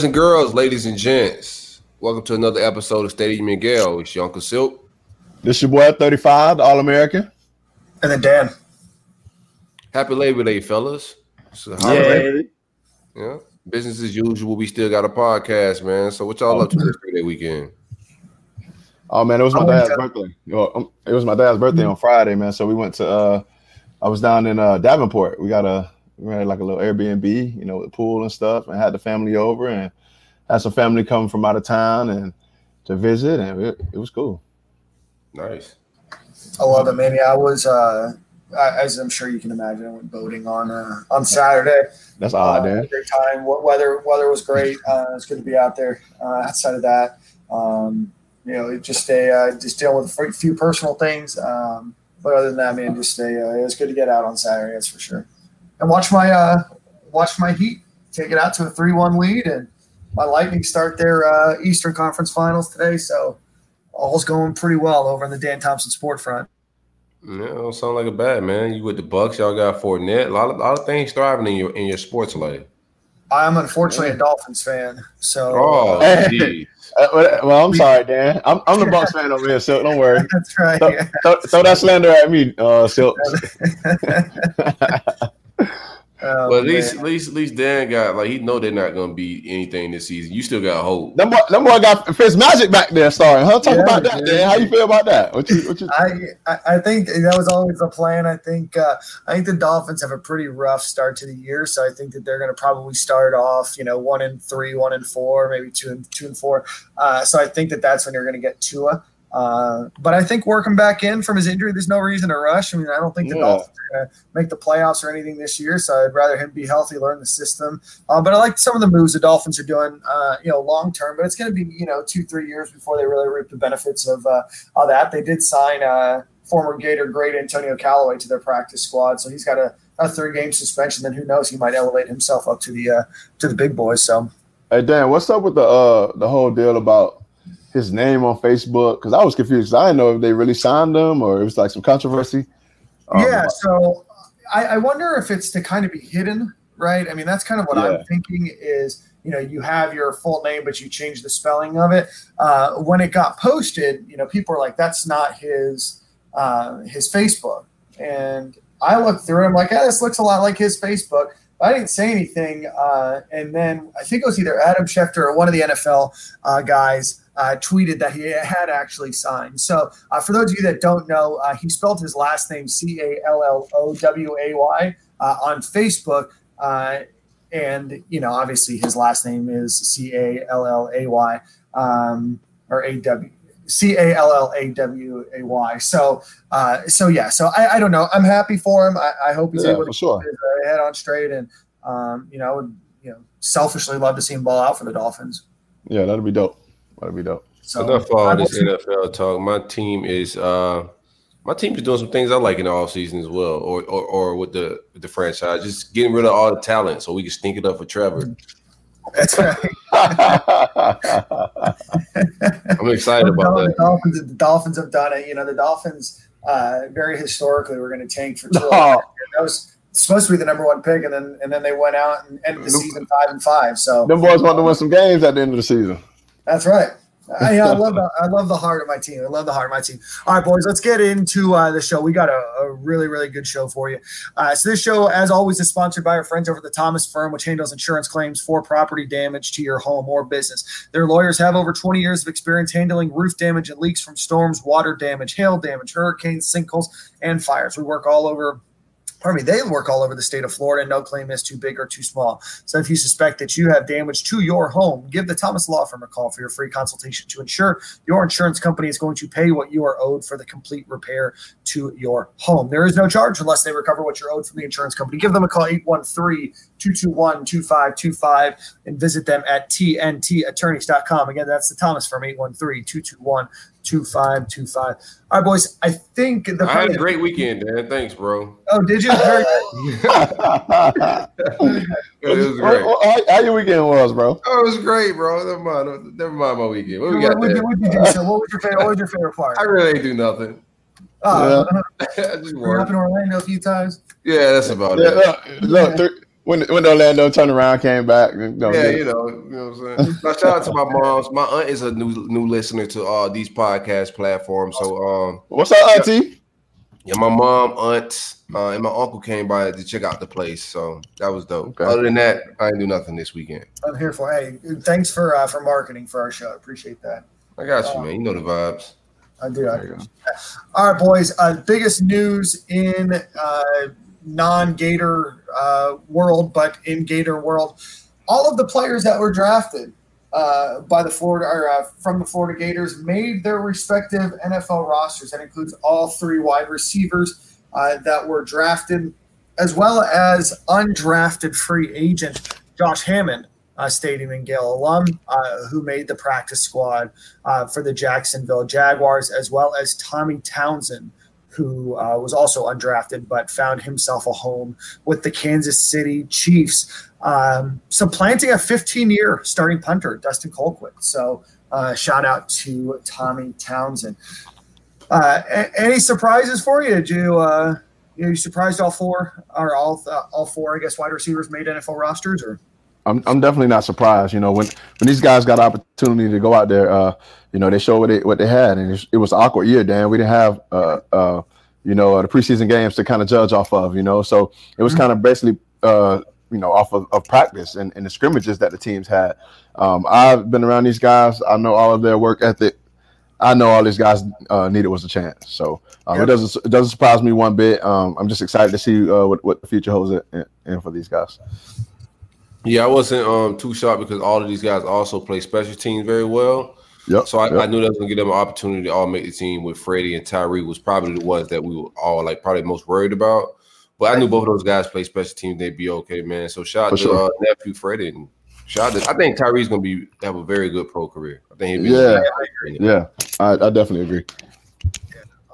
Boys and girls, ladies and gents, welcome to another episode of Stadium and Gale. It's your Uncle Silk. This your boy 35, the All American. And then Dan. Happy Labor Day, fellas. So, Yeah. yeah. Business as usual. We still got a podcast, man. So what y'all up to this three-day weekend? Oh man, it was my dad's to- birthday. Well, um, It was my dad's birthday on Friday, man. So we went to uh I was down in uh Davenport. We got a we had like a little Airbnb, you know, with a pool and stuff, and had the family over and had some family come from out of town and to visit and it, it was cool. Nice. I love it, man. Yeah, I was, uh, as I'm sure you can imagine, I went boating on uh, on Saturday. That's odd, Uh, man. Great time. Weather weather was great. Uh, it's good to be out there. Uh, outside of that, um, you know, it just a uh, just dealing with a few personal things. Um, but other than that, man, just a, uh, it was good to get out on Saturday. That's for sure. And watch my uh, watch my Heat take it out to a three one lead, and my Lightning start their uh, Eastern Conference Finals today. So all's going pretty well over in the Dan Thompson Sport Front. Yeah, don't sound like a bad man. You with the Bucks, y'all got Fournette. A lot of, lot of things thriving in your in your sports life. I'm unfortunately a Dolphins fan, so Oh, Hey. geez. Uh, well, well, I'm sorry, Dan. I'm, I'm the Bucks fan over here, so don't worry. that's right. Throw, throw, throw that slander at me, uh, Silk. Oh, But at least, man. at least, at least Dan got like he know they're not gonna be anything this season. You still got hope. Them boy, them boy got Fitz Magic back there starring. Huh? Talk Yeah, about that, dude. Dan. How you feel about that? What you, what you, I, I I think that was always the plan. I think uh, I think the Dolphins have a pretty rough start to the year, so I think that they're going to probably start off, you know, one and three, one and four, maybe two and two and four. Uh, so I think that that's when you're going to get Tua. Uh, but I think working back in from his injury, there's no reason to rush. I mean, I don't think the Yeah. Dolphins are going to make the playoffs or anything this year, so I'd rather him be healthy, learn the system. Uh, but I like some of the moves the Dolphins are doing, uh, you know, long term. But it's going to be, you know, two, three years before they really reap the benefits of uh, of that. They did sign uh, former Gator great Antonio Callaway to their practice squad, so he's got a, a three game suspension. Then who knows? He might elevate himself up to the uh, to the big boys. So Hey Dan, what's up with the uh the whole deal about his name on Facebook? Because I was confused. I didn't know if they really signed him or it was like some controversy. Um, yeah, so I, I wonder if it's to kind of be hidden, right? I mean, that's kind of what Yeah. I'm thinking is, you know, you have your full name, but you change the spelling of it. Uh, when it got posted, you know, people are like, that's not his uh, his Facebook. And I looked through it, I'm like, yeah, this looks a lot like his Facebook. I didn't say anything. Uh, and then I think it was either Adam Schefter or one of the NFL uh, guys uh, tweeted that he had actually signed. So uh, for those of you that don't know, uh, he spelled his last name C A L L O W A Y uh, on Facebook. Uh, and, you know, obviously his last name is C A L L A Y um, or A W. C A L L A W A Y. So, uh, so yeah. So I, I don't know. I'm happy for him. I, I hope he's Yeah, able to sure. his head on straight. And um, you know, I would you know selfishly love to see him ball out for the Dolphins. Yeah, that'd be dope. That'd be dope. So Enough all I this will- NFL talk. My team is uh my team is doing some things I like in the offseason as well, or, or or with the with the franchise, just getting rid of all the talent so we can stink it up for Trevor. That's right. I'm excited about the that. Dolphins, the Dolphins have done it. You know, the Dolphins uh, very historically were going to tank for Tua. Oh. That was supposed to be the number one pick, and then and then they went out and ended the season five and five. So Them boys want to win some games at the end of the season. That's right. I, I love the I love the heart of my team. I love the heart of my team. All right, boys, let's get into uh, the show. We got a, a really really good show for you. Uh, so this show, as always, is sponsored by our friends over at the Thomas Firm, which handles insurance claims for property damage to your home or business. Their lawyers have over 20 years of experience handling roof damage and leaks from storms, water damage, hail damage, hurricanes, sinkholes, and fires. We work all over pardon me, they work all over the state of Florida. No claim is too big or too small. So if you suspect that you have damage to your home, give the Thomas Law Firm a call for your free consultation to ensure your insurance company is going to pay what you are owed for the complete repair to your home. There is no charge unless they recover what you're owed from the insurance company. Give them a call 813 221 2525 and visit them at tntattorneys.com. Again, that's the Thomas Firm 813 221 2525. All right, boys. I think the I had a great weekend, Dan. Thanks, bro. Oh, did you? Very It was great. How, how- how your weekend was, bro? Oh, it was great, bro. Never mind. Never mind my weekend. What we what, got what, did- what did you do? So, what was your favorite? What was your favorite part? I really ain't do nothing. Uh, I just We're up worked. in Orlando a few times. Yeah, that's about Yeah, it. look, look th- when when Orlando turned around, came back. You know, Yeah, you know, you know what I'm saying. Now, shout out to my moms. My aunt is a new new listener to uh these podcast platforms. So um What's up, Auntie? yeah, my mom, aunt, uh, and my uncle came by to check out the place. So that was dope. Okay. Other than that, I didn't do nothing this weekend. I'm here for. Hey, thanks for uh, for marketing for our show. Appreciate that. I got you, man. You know the vibes. I do. I There you go. All right, boys. Uh, biggest news in uh, non-Gator uh, world, but in Gator world, all of the players that were drafted uh, by the Florida or uh, from the Florida Gators made their respective NFL rosters. That includes all three wide receivers uh, that were drafted, as well as undrafted free agent Josh Hammond. Uh, Stadium and Gale alum uh, who made the practice squad uh, for the Jacksonville Jaguars, as well as Tommy Townsend, who uh, was also undrafted but found himself a home with the Kansas City Chiefs, um, supplanting a 15 year starting punter, Dustin Colquitt. So, uh, shout out to Tommy Townsend. Uh, a- any surprises for you? Did you, uh, you, you surprised all four or all, uh, all four, I guess, wide receivers made NFL rosters or? I'm I'm definitely not surprised. You know, when when these guys got opportunity to go out there, uh, you know, they showed what they what they had, and it, it was an awkward year. Dan, we didn't have uh uh you know uh, the preseason games to kind of judge off of. You know, so it was Mhm. kind of basically uh you know off of, of practice and, and the scrimmages that the teams had. Um, I've been around these guys. I know all of their work ethic. I know all these guys uh, needed was a chance. So um, Yep. it doesn't it doesn't surprise me one bit. Um, I'm just excited to see uh, what what the future holds in, in for these guys. Yeah, I wasn't um too shocked because all of these guys also play special teams very well. Yep. So I, yep. I knew that was gonna give them an opportunity to all make the team with Freddie and Tyrie was probably the ones that we were all like probably most worried about. But I knew both of those guys play special teams, they'd be okay, man. So shout out to sure. uh, nephew Freddie and shout out to, I think Tyrie's gonna be have a very good pro career. I think he'd be Yeah. Yeah, I, I definitely agree.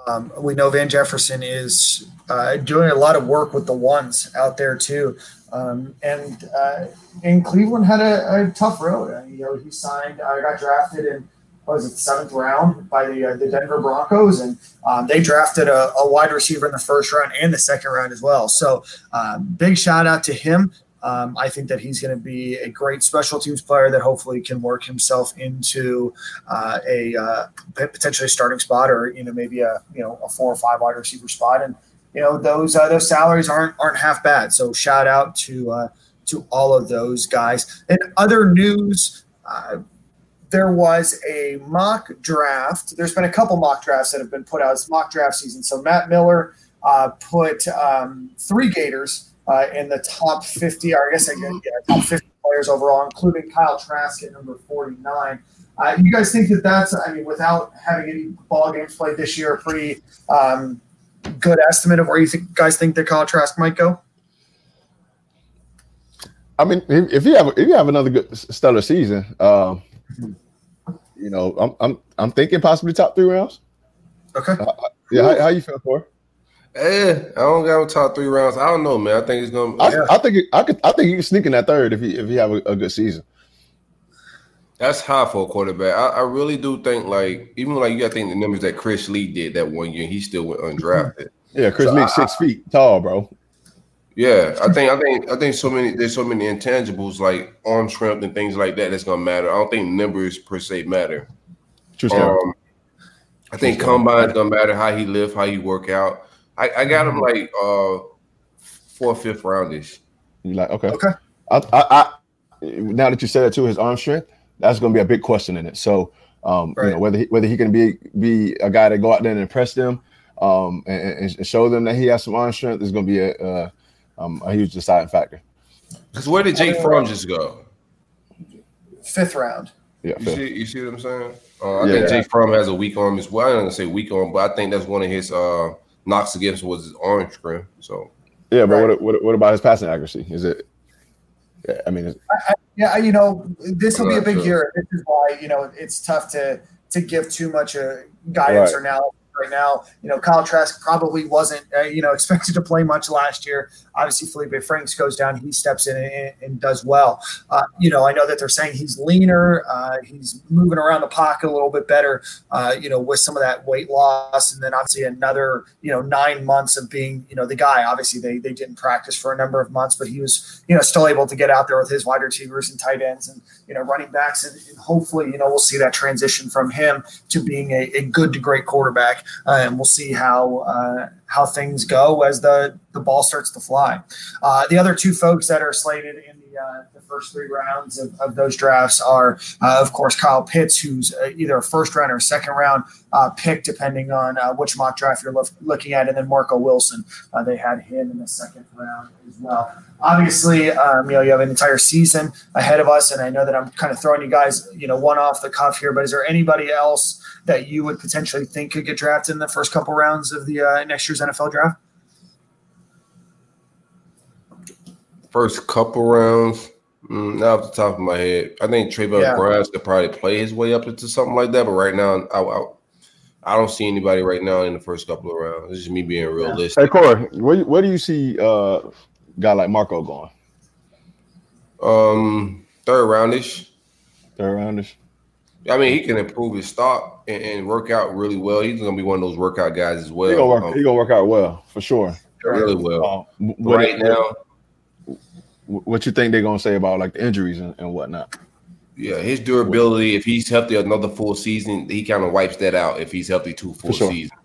Um, we know Van Jefferson is uh, doing a lot of work with the ones out there too. Um, and uh, in Cleveland had a, a tough road. Uh, you know, he signed, uh, got drafted in what was it, seventh round by the uh, the Denver Broncos, and um, they drafted a, a wide receiver in the first round and the second round as well. So, um, big shout out to him. Um, I think that he's going to be a great special teams player that hopefully can work himself into uh, a uh, potentially starting spot or you know maybe a you know a four or five wide receiver spot and you know those uh, those salaries aren't aren't half bad. So shout out to uh, to all of those guys. And other news uh, there was a mock draft. There's been a couple mock drafts that have been put out. It's mock draft season. So Matt Miller uh, put um, three Gators uh, in the top 50 or I guess I guess yeah, top 50 players overall including Kyle Trask at number 49 uh, you guys think that that's, I mean, without having any ball games played this year, pretty um, good estimate of where you think guys think that Kyle Trask might go? I mean, if, if you have if you have another good stellar season, um, you know, I'm I'm I'm thinking possibly top three rounds. Okay. Yeah, how, how you feel for? Eh, I don't got him top three rounds. I don't know, man. I think he's gonna I, I think it- I could I think you can sneak in that third if you if you have a, a good season. That's high for a quarterback. I, I really do think like even like you got to think the numbers that Chris Leak did that one year, he still went undrafted. Yeah, Chris So Leak I- six feet tall, bro. Yeah, I think I think I think so many there's so many intangibles like arm strength and things like that that's gonna matter. I don't think numbers per se matter. True. Um, I think combine's gonna matter how he live, how he work out. I, I got him like uh fourth, fifth roundish. You like okay? Okay. I, I, I now that you said that too, his arm strength, that's going to be a big question in it. So, um, you know whether he, whether he can be be a guy to go out there and impress them. um, and, and, show them that he has some arm strength is going to be a, uh, um, a huge deciding factor. Because where did Jake Fromm just go? Fifth round. Yeah, you see, you see what I'm saying? Uh, I yeah. think Jake Fromm has a weak arm as well. I'm not gonna say weak arm, but I think that's one of his uh, knocks against was his arm strength. So yeah, but right. what, what, what about his passing accuracy? Is it? Yeah, I mean, I, yeah, you know, this will be a big sure. year. This is why you know it's tough to to give too much uh, guidance right. or now right now. You know, Kyle Trask probably wasn't, uh, you know, expected to play much last year. Obviously, Felipe Franks goes down, he steps in and, and does well. Uh, you know, I know that they're saying he's leaner, uh, he's moving around the pocket a little bit better, uh, you know, with some of that weight loss, and then obviously another, you know, nine months of being, you know, the guy. Obviously, they they didn't practice for a number of months, but he was, you know, still able to get out there with his wide receivers and tight ends and you know running backs, and, and hopefully, you know, we'll see that transition from him to being a, a good to great quarterback, uh, and we'll see how uh, how things go as the the ball starts to fly. Uh, the other two folks that are slated in the, uh, the first three rounds of, of those drafts are, uh, of course, Kyle Pitts, who's uh, either a first round or second round pick, depending on which mock draft you're lo- looking at, and then Marco Wilson. they had him in the second round as well. Obviously, um, you know you have an entire season ahead of us, and I know that I'm kind of throwing you guys, you know, one off the cuff here. But is there anybody else that you would potentially think could get drafted in the first couple rounds of the next year's NFL draft? First couple rounds, mm, not off the top of my head. I think Trayvon yeah. Grimes could probably play his way up into something like that. But right now, I, I, I don't see anybody right now in the first couple of rounds. This is me being realistic. Hey Corey, where, where do you see uh, a guy like Marco going? Um, third roundish. Third roundish. I mean, he can improve his stock and, and, work out really well. He's gonna be one of those workout guys as well. He gonna work, um, he gonna work out well for sure. Really well. Um, right now, what you think they're gonna say about like the injuries and, and whatnot? Yeah, his durability. If he's healthy another full season, he kind of wipes that out. If he's healthy two full sure. seasons,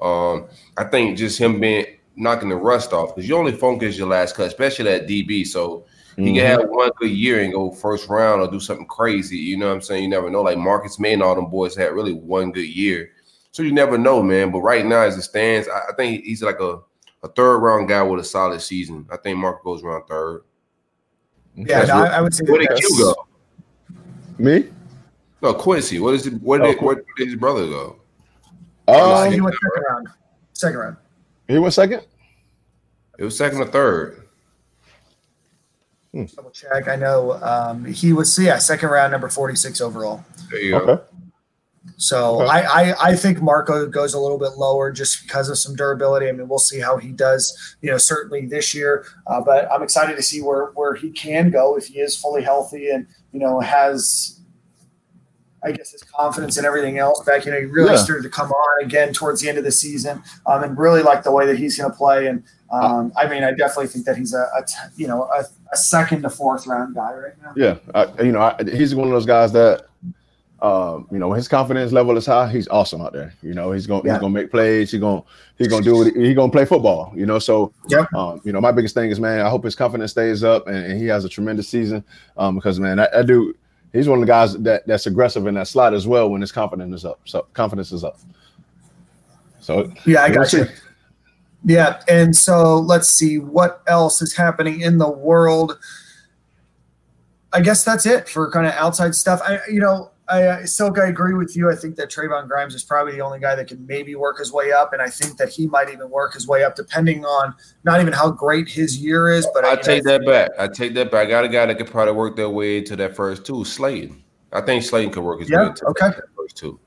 um, I think just him being knocking the rust off because you only focus your last cut, especially at DB. So he mm-hmm. can have one good year and go first round or do something crazy. You know what I'm saying? You never know. Like Marcus Maye and all them boys had really one good year. So you never know, man. But right now, as it stands, I, I think he's like a, a third round guy with a solid season. I think Mark goes around third. Yeah, no, I, I, would say. Where did you go? Me? No, Quincy. What is it? Where did, oh, where did his brother go? Um, he went second round. Second round. He went second. It was second or third. Hmm. Double check. I know um, he was yeah second round, number forty six overall. There you okay. go. So okay. I, I, I think Marco goes a little bit lower just because of some durability. I mean, we'll see how he does. You know, certainly this year, uh, but I'm excited to see where where he can go if he is fully healthy and you know has. I guess his confidence and everything else back. You know, he really yeah. started to come on again towards the end of the season, um, and really like the way that he's going to play. And um, I mean, I definitely think that he's a, a you know a, a, second to fourth round guy right now. Yeah, I, you know, I, he's one of those guys that um, you know, when his confidence level is high. He's awesome out there. You know, he's gonna yeah. he's gonna make plays. He's gonna he's gonna do it. He's gonna play football. You know, so yeah. Um, you know, my biggest thing is man, I hope his confidence stays up and, and he has a tremendous season. Um, because man, I, I do. He's one of the guys that that's aggressive in that slot as well when his confidence is up. So confidence is up. So yeah, I got you. Yeah, and so let's see what else is happening in the world. I guess that's it for kind of outside stuff. I, you know, I, I still I agree with you. I think that Trevon Grimes is probably the only guy that can maybe work his way up, and I think that he might even work his way up, depending on not even how great his year is. But I, I take that back. I take that back. I got a guy that could probably work their way to that first two. Slaton. I think Slaton could work his yeah, way to okay. that first two.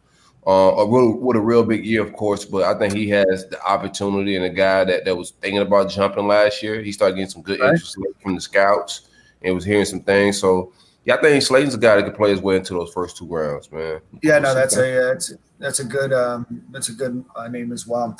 Uh, a real, with a real big year, of course, but I think he has the opportunity and a guy that, that was thinking about jumping last year. He started getting some good right. interest from the scouts and was hearing some things. So yeah, I think Slaton's a guy that can play his way into those first two rounds, man. Yeah, no, that's a that's that's a good um, that's a good uh, name as well.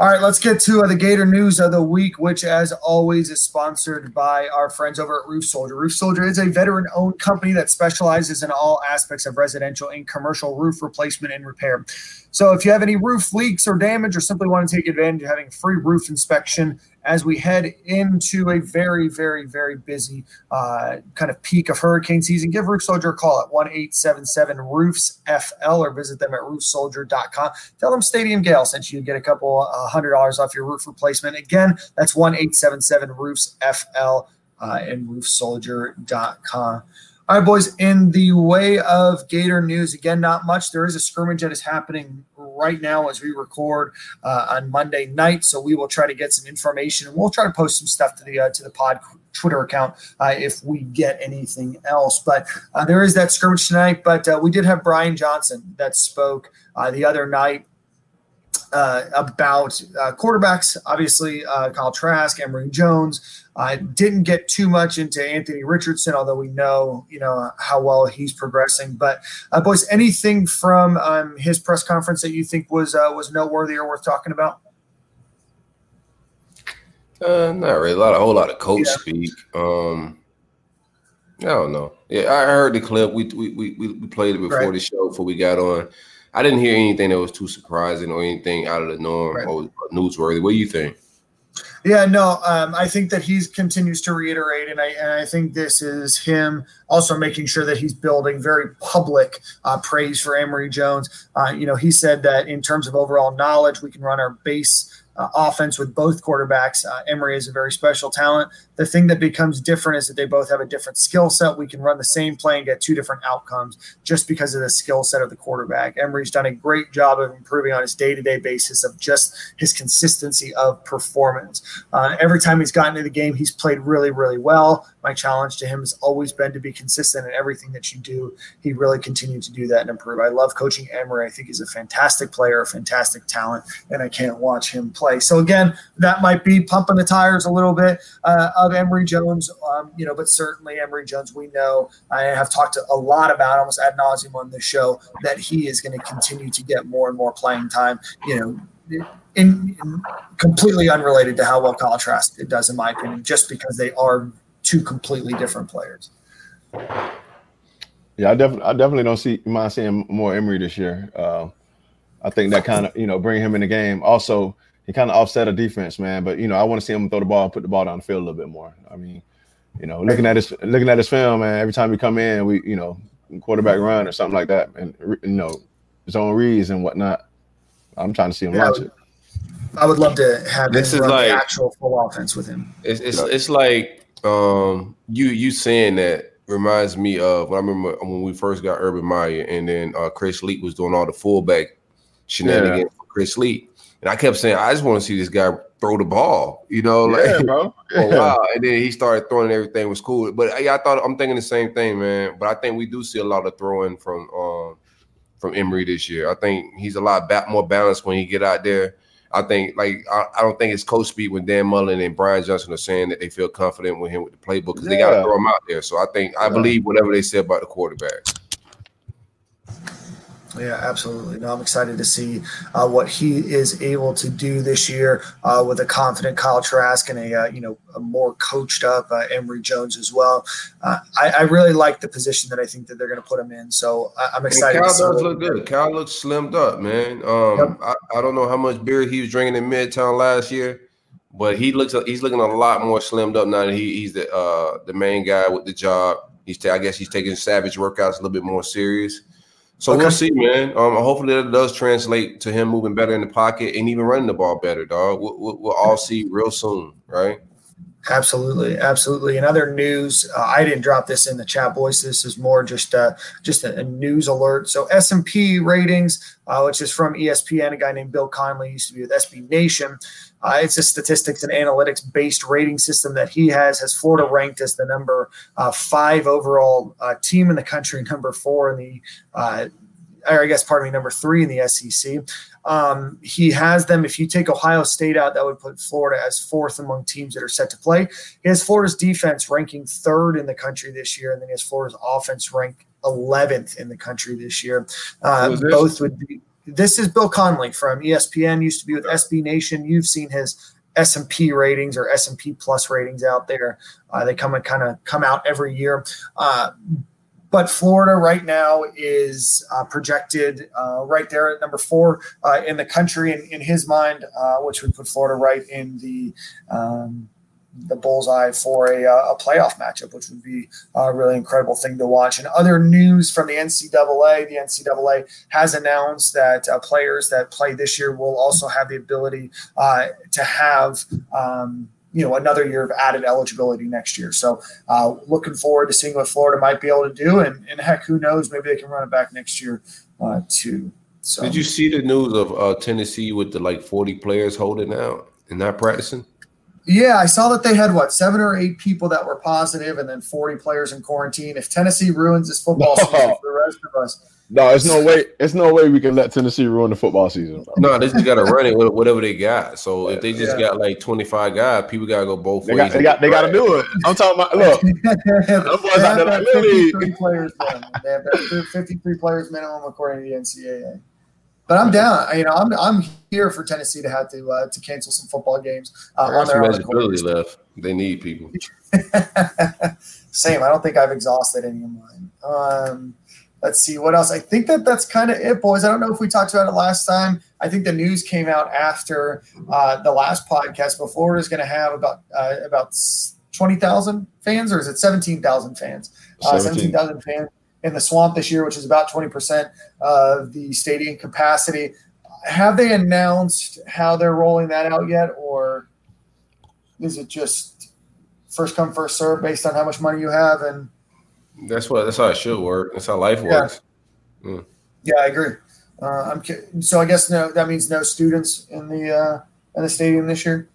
All right, let's get to uh, the Gator news of the week, which, as always, is sponsored by our friends over at Roof Soldier. Roof Soldier is a veteran owned company that specializes in all aspects of residential and commercial roof replacement and repair. So, if you have any roof leaks or damage, or simply want to take advantage of having free roof inspection as we head into a very, very, very busy uh, kind of peak of hurricane season, give Roof Soldier a call at 1 877 Roofs FL or visit them at roofsoldier.com. Tell them Stadium Gale sent you get a couple uh, hundred dollars off your roof replacement. Again, that's 1 877 Roofs FL uh, and roofsoldier.com. All right, boys. In the way of Gator news, again, not much. There is a scrimmage that is happening right now as we record uh, on Monday night. So we will try to get some information and we'll try to post some stuff to the uh, to the pod Twitter account uh, if we get anything else. But uh, there is that scrimmage tonight. But uh, we did have Brian Johnson that spoke uh, the other night uh, about uh, quarterbacks. Obviously, uh, Kyle Trask, Emory Jones. I didn't get too much into Anthony Richardson, although we know you know how well he's progressing. But uh, boys, anything from um, his press conference that you think was uh, was noteworthy or worth talking about? Uh, not really. A lot, a whole lot of coach yeah. speak. Um, I don't know. Yeah, I heard the clip. We we we, we played it before right. the show before we got on. I didn't hear anything that was too surprising or anything out of the norm right. or newsworthy. What do you think? Yeah, no, um, I think that he continues to reiterate, and I and I think this is him also making sure that he's building very public uh, praise for Emory Jones. Uh, you know, he said that in terms of overall knowledge, we can run our base uh, offense with both quarterbacks. Uh, Emory is a very special talent. The thing that becomes different is that they both have a different skill set. We can run the same play and get two different outcomes just because of the skill set of the quarterback. Emory's done a great job of improving on his day to day basis of just his consistency of performance. Uh, every time he's gotten into the game, he's played really, really well. My challenge to him has always been to be consistent in everything that you do. He really continued to do that and improve. I love coaching Emory. I think he's a fantastic player, a fantastic talent, and I can't watch him play play. So again, that might be pumping the tires a little bit uh, of Emory Jones, um, you know, but certainly Emory Jones, we know I have talked a lot about almost ad nauseum on this show that he is going to continue to get more and more playing time. You know, in, in, completely unrelated to how well Kyle Trask does, in my opinion, just because they are two completely different players. Yeah, I definitely, I definitely don't see mind seeing more Emory this year. Uh, I think that kind of, you know, bring him in the game. Also, he kind of offset a defense, man. But you know, I want to see him throw the ball, and put the ball down the field a little bit more. I mean, you know, looking at his looking at his film, man. Every time we come in, we you know quarterback run or something like that, and you know his own reads and whatnot. I'm trying to see him yeah, launch it. I would love to have this is like actual full offense with him. It's it's, it's like um, you you saying that reminds me of when I remember when we first got Urban Meyer and then uh, Chris Leak was doing all the fullback shenanigans yeah. for Chris Leak. And I kept saying, I just want to see this guy throw the ball, you know, like yeah, bro. Yeah. wow. And then he started throwing everything was cool. But yeah, I thought I'm thinking the same thing, man. But I think we do see a lot of throwing from um from Emory this year. I think he's a lot ba- more balanced when he get out there. I think like I, I, don't think it's coach speed when Dan Mullen and Brian Johnson are saying that they feel confident with him with the playbook because yeah. they got to throw him out there. So I think I believe whatever they say about the quarterback. Yeah, absolutely. No, I'm excited to see uh, what he is able to do this year uh, with a confident Kyle Trask and a uh, you know a more coached up uh, Emory Jones as well. Uh, I, I, really like the position that I think that they're going to put him in. So I, am excited. And Kyle does look good. Kyle looks slimmed up, man. Um, yep. I, I don't know how much beer he was drinking in Midtown last year, but he looks he's looking a lot more slimmed up now that he, he's the uh, the main guy with the job. He's t- I guess he's taking savage workouts a little bit more serious. So okay. we'll see, man. Um, hopefully that does translate to him moving better in the pocket and even running the ball better, dog. We'll, we'll all see real soon, right? Absolutely, absolutely. In other news, uh, I didn't drop this in the chat, boys. This is more just uh, just a, a news alert. So S and P ratings, uh, which is from ESPN, a guy named Bill Connelly used to be with SB Nation. Uh, it's a statistics and analytics based rating system that he has. Has Florida ranked as the number uh, five overall uh, team in the country, number four in the, uh, or I guess, pardon me, number three in the SEC. Um, he has them. If you take Ohio State out, that would put Florida as fourth among teams that are set to play. He has Florida's defense ranking third in the country this year, and then he has Florida's offense ranked 11th in the country this year. Uh, both would be this is Bill Connelly from ESPN. Used to be with SB Nation. You've seen his S and P ratings or S and P plus ratings out there. Uh, they come and kind of come out every year. Uh, but Florida right now is uh, projected uh, right there at number four uh, in the country in, in his mind, uh, which would put Florida right in the um, the bullseye for a, uh, a playoff matchup, which would be a really incredible thing to watch. And other news from the NCAA, the NCAA has announced that uh, players that play this year will also have the ability uh, to have. Um, you know, another year of added eligibility next year. So, uh, looking forward to seeing what Florida might be able to do, and, and heck, who knows? Maybe they can run it back next year uh, too. So, did you see the news of uh, Tennessee with the like forty players holding out and not practicing? Yeah, I saw that they had what seven or eight people that were positive, and then forty players in quarantine. If Tennessee ruins this football no. season for the rest of us, no, it's no way. It's no way we can let Tennessee ruin the football season. Bro. No, they just got to run it with whatever they got. So if they just yeah. got like twenty five guys, people got to go both they ways. Got, they got. They got to do it. I'm talking about. Look, boys out there like, 53 players. They have 53 players minimum according to the NCAA. But I'm down. You know, I'm I'm here for Tennessee to have to uh, to cancel some football games uh, on their left. They need people. Same. I don't think I've exhausted any of mine. Um, let's see what else. I think that that's kind of it, boys. I don't know if we talked about it last time. I think the news came out after uh, the last podcast. But Florida is going to have about uh, about twenty thousand fans, or is it seventeen thousand fans? Uh, seventeen thousand fans in the swamp this year, which is about 20% of the stadium capacity. Have they announced how they're rolling that out yet, or is it just first come first serve based on how much money you have? And that's what that's how it should work. That's how life works. Yeah, mm. yeah I agree. Uh, I'm so I guess no, that means no students in the uh, in the stadium this year.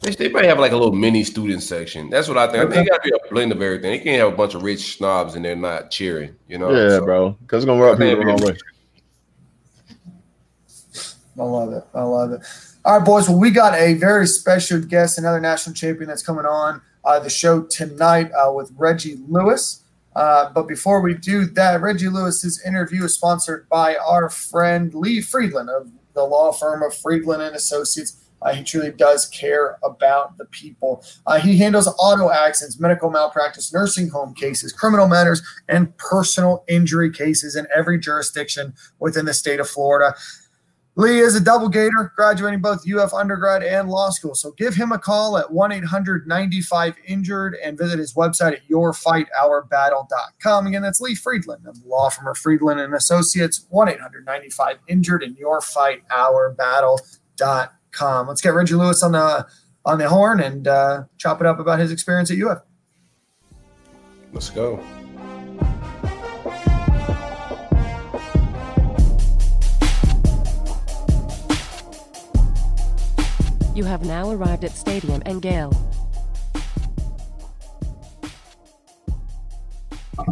They, they might have like a little mini student section. That's what I think. I think it got to be a blend of everything. They can't have a bunch of rich snobs and they're not cheering. You know? Yeah, so, bro. Because it's gonna rub people the wrong way. I love it. I love it. All right, boys. Well, we got a very special guest, another national champion that's coming on uh, the show tonight uh, with Reggie Lewis. Uh, but before we do that, Reggie Lewis's interview is sponsored by our friend Lee Friedland of the law firm of Friedland and Associates. Uh, he truly does care about the people. Uh, he handles auto accidents, medical malpractice, nursing home cases, criminal matters, and personal injury cases in every jurisdiction within the state of Florida. Lee is a double gator, graduating both UF undergrad and law school. So give him a call at 1 800 95 Injured and visit his website at yourfightourbattle.com. Again, that's Lee Friedland of law firm of Friedland and Associates, 1 800 95 Injured and yourfightourbattle.com com. Let's get Reggie Lewis on the on the horn and uh, chop it up about his experience at UF. Let's go. You have now arrived at Stadium and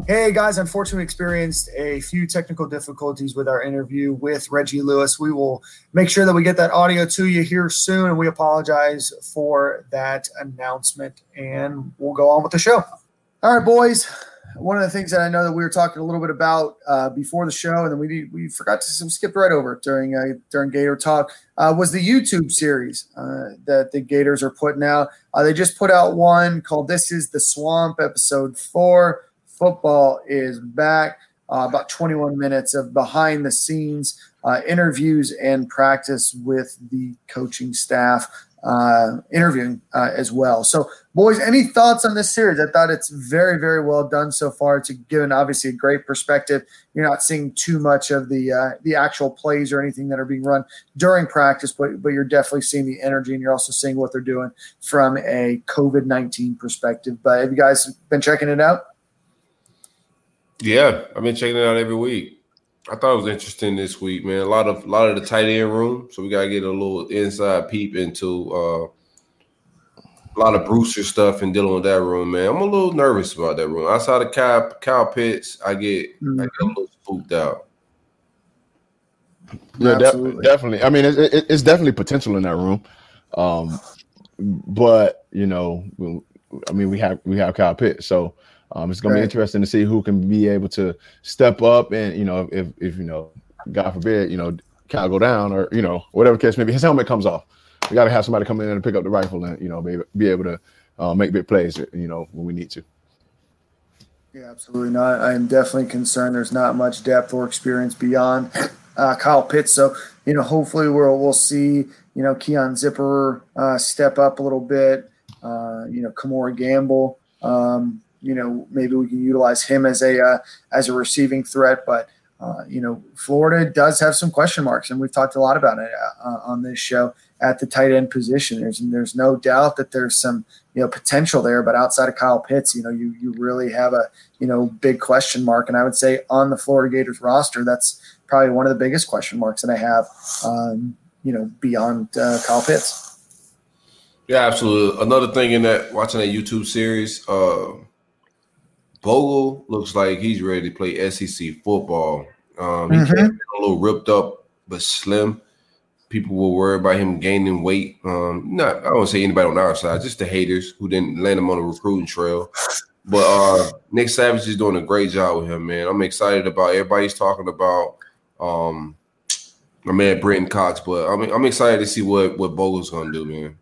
Hey guys, unfortunately experienced a few technical difficulties with our interview with Reggie Lewis. We will make sure that we get that audio to you here soon, and we apologize for that announcement. And we'll go on with the show. All right, boys. One of the things that I know that we were talking a little bit about uh, before the show, and then we we forgot to skipped right over during uh, during Gator Talk, uh, was the YouTube series uh, that the Gators are putting out. Uh, they just put out one called "This Is the Swamp," episode four football is back. Uh, about 21 minutes of behind the scenes uh, interviews and practice with the coaching staff, uh, interviewing uh, as well. So, boys, any thoughts on this series? I thought it's very, very well done so far. It's given obviously a great perspective. You're not seeing too much of the uh, the actual plays or anything that are being run during practice, but but you're definitely seeing the energy, and you're also seeing what they're doing from a COVID 19 perspective. But have you guys been checking it out? Yeah, I've been checking it out every week. I thought it was interesting this week, man. A lot of a lot of the tight end room, so we gotta get a little inside peep into uh, a lot of Brewster stuff and dealing with that room, man. I'm a little nervous about that room. Outside of Kyle, Kyle Pitts, I get mm-hmm. I get a mm-hmm. little spooked out. Yeah, de- definitely. I mean, it's, it's definitely potential in that room, um, but you know, I mean, we have we have Kyle Pitts, so um, it's going right. to be interesting to see who can be able to step up and you know if if you know God forbid you know Kyle go down or you know whatever case maybe his helmet comes off. We got to have somebody come in and pick up the rifle and you know be, be able to uh, make big plays you know when we need to. Yeah, absolutely not. I am definitely concerned. There's not much depth or experience beyond uh, Kyle Pitts. So, you know, hopefully we'll we'll see you know Keon Zipper uh, step up a little bit. Uh, you know, Kemore Gamble. Um, you know, maybe we can utilize him as a uh, as a receiving threat, but. Uh, you know, Florida does have some question marks, and we've talked a lot about it uh, on this show at the tight end position. There's there's no doubt that there's some you know potential there, but outside of Kyle Pitts, you know, you you really have a you know big question mark, and I would say on the Florida Gators roster, that's probably one of the biggest question marks that I have. Um, you know, beyond uh, Kyle Pitts. Yeah, absolutely. Another thing in that watching that YouTube series, uh, Bogle looks like he's ready to play SEC football. Um, he mm-hmm. a little ripped up but slim people will worry about him gaining weight. Um, not I don't say anybody on our side, just the haters who didn't land him on the recruiting trail. But uh, Nick Savage is doing a great job with him, man. I'm excited about everybody's talking about um, my man Brenton Cox, but I'm I'm excited to see what what Bogle's gonna do, man.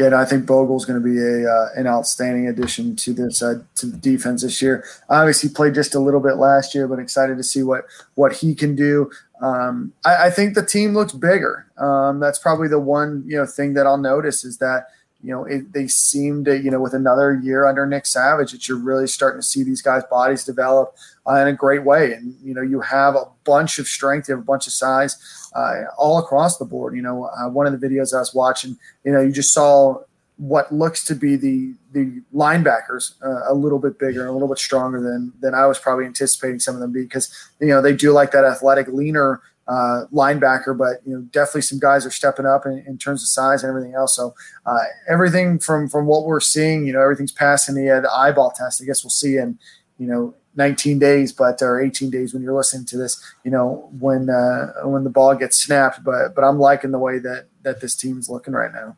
Yeah, I think Bogle's going to be a uh, an outstanding addition to this uh, to the defense this year. Obviously, played just a little bit last year, but excited to see what what he can do. Um, I, I, think the team looks bigger. Um, that's probably the one you know thing that I'll notice is that you know it, they seem to you know with another year under Nick Savage that you're really starting to see these guys' bodies develop uh, in a great way, and you know you have a bunch of strength, you have a bunch of size uh, all across the board. You know, uh, one of the videos I was watching, you know, you just saw what looks to be the the linebackers uh, a little bit bigger, a little bit stronger than than I was probably anticipating some of them because you know they do like that athletic, leaner uh, linebacker, but you know definitely some guys are stepping up in, in terms of size and everything else. So uh, everything from from what we're seeing, you know, everything's passing the, uh, the eyeball test. I guess we'll see in you know 19 days, but or 18 days when you're listening to this, you know, when uh, when the ball gets snapped. But but I'm liking the way that that this team's looking right now.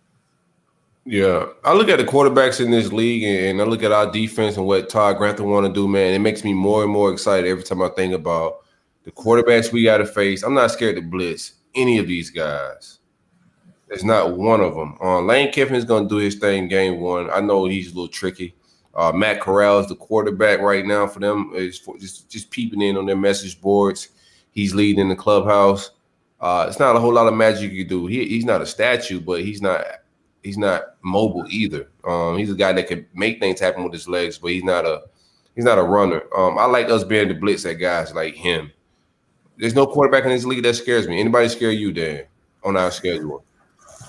Yeah, I look at the quarterbacks in this league, and I look at our defense and what Todd Grantham want to do. Man, it makes me more and more excited every time I think about the quarterbacks we got to face. I'm not scared to blitz any of these guys. There's not one of them. Uh, Lane Kiffin's going to do his thing game one. I know he's a little tricky. Uh, Matt Corral is the quarterback right now for them. Is just just peeping in on their message boards. He's leading the clubhouse. Uh, it's not a whole lot of magic you can do. He, he's not a statue, but he's not he's not mobile either. Um, he's a guy that can make things happen with his legs, but he's not a he's not a runner. Um, I like us being the blitz at guys like him. There's no quarterback in this league that scares me. Anybody scare you, Dan, on our schedule?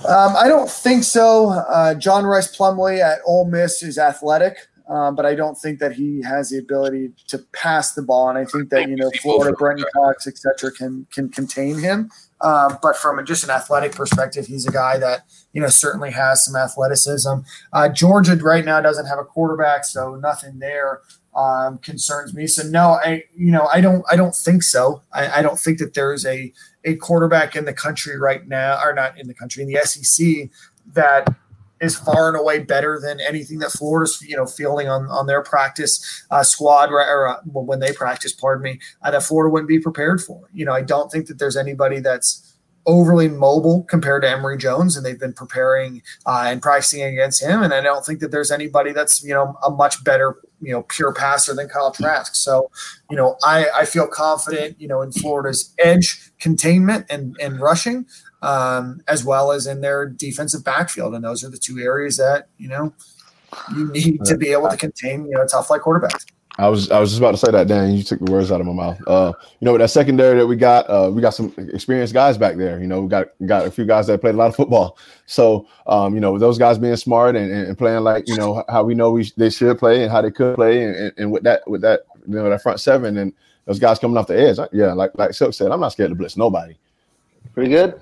Um, I don't think so. Uh, John Rhys Plumlee at Ole Miss is athletic, um, but I don't think that he has the ability to pass the ball. And I think that you know Florida, Brenton Cox, etc., can can contain him. Um, but from a, just an athletic perspective, he's a guy that you know certainly has some athleticism. Uh, Georgia right now doesn't have a quarterback, so nothing there um, concerns me. So no, I you know I don't I don't think so. I, I don't think that there's a a quarterback in the country right now, or not in the country in the SEC that is far and away better than anything that Florida's you know fielding on on their practice uh, squad or uh, when they practice. Pardon me, uh, that Florida wouldn't be prepared for. You know, I don't think that there's anybody that's overly mobile compared to Emory Jones, and they've been preparing uh, and practicing against him. And I don't think that there's anybody that's you know a much better you know pure passer than Kyle Trask. So you know I I feel confident you know in Florida's edge containment and and rushing. Um, as well as in their defensive backfield, and those are the two areas that you know you need to be able to contain you know tough like quarterbacks. I was I was just about to say that, Dan. You took the words out of my mouth. Uh, you know, that secondary that we got, uh, we got some experienced guys back there. You know, we got got a few guys that played a lot of football. So, um, you know, those guys being smart and, and playing like you know how we know we they should play and how they could play, and, and, with that with that you know that front seven and those guys coming off the edge. Yeah, like like Silk said, I'm not scared to blitz nobody. Pretty good.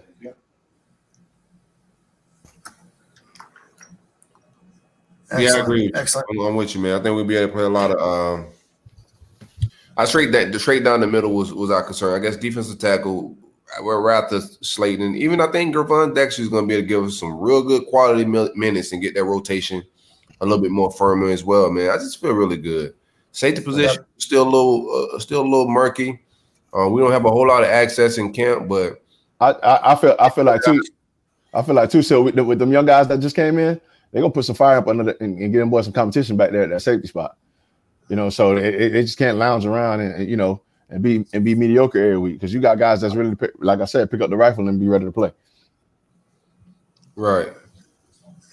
Excellent. Yeah, I agree. Excellent. I'm, I'm, with you, man. I think we'll be able to play a lot of. Um, I straight that the straight down the middle was was our concern. I guess defensive tackle. We're at the Slaton, even I think Gervon Dexter is going to be able to give us some real good quality minutes and get that rotation a little bit more firmer as well, man. I just feel really good. Safety position still a little uh, still a little murky. Uh, we don't have a whole lot of access in camp, but I I, I feel I feel like too. I feel like too. So with, with them young guys that just came in, they're gonna put some fire up under the, and, and get them boys some competition back there at that safety spot. You know, so they, they just can't lounge around and, and you know and be and be mediocre every week because you got guys that's really like I said, pick up the rifle and be ready to play. Right.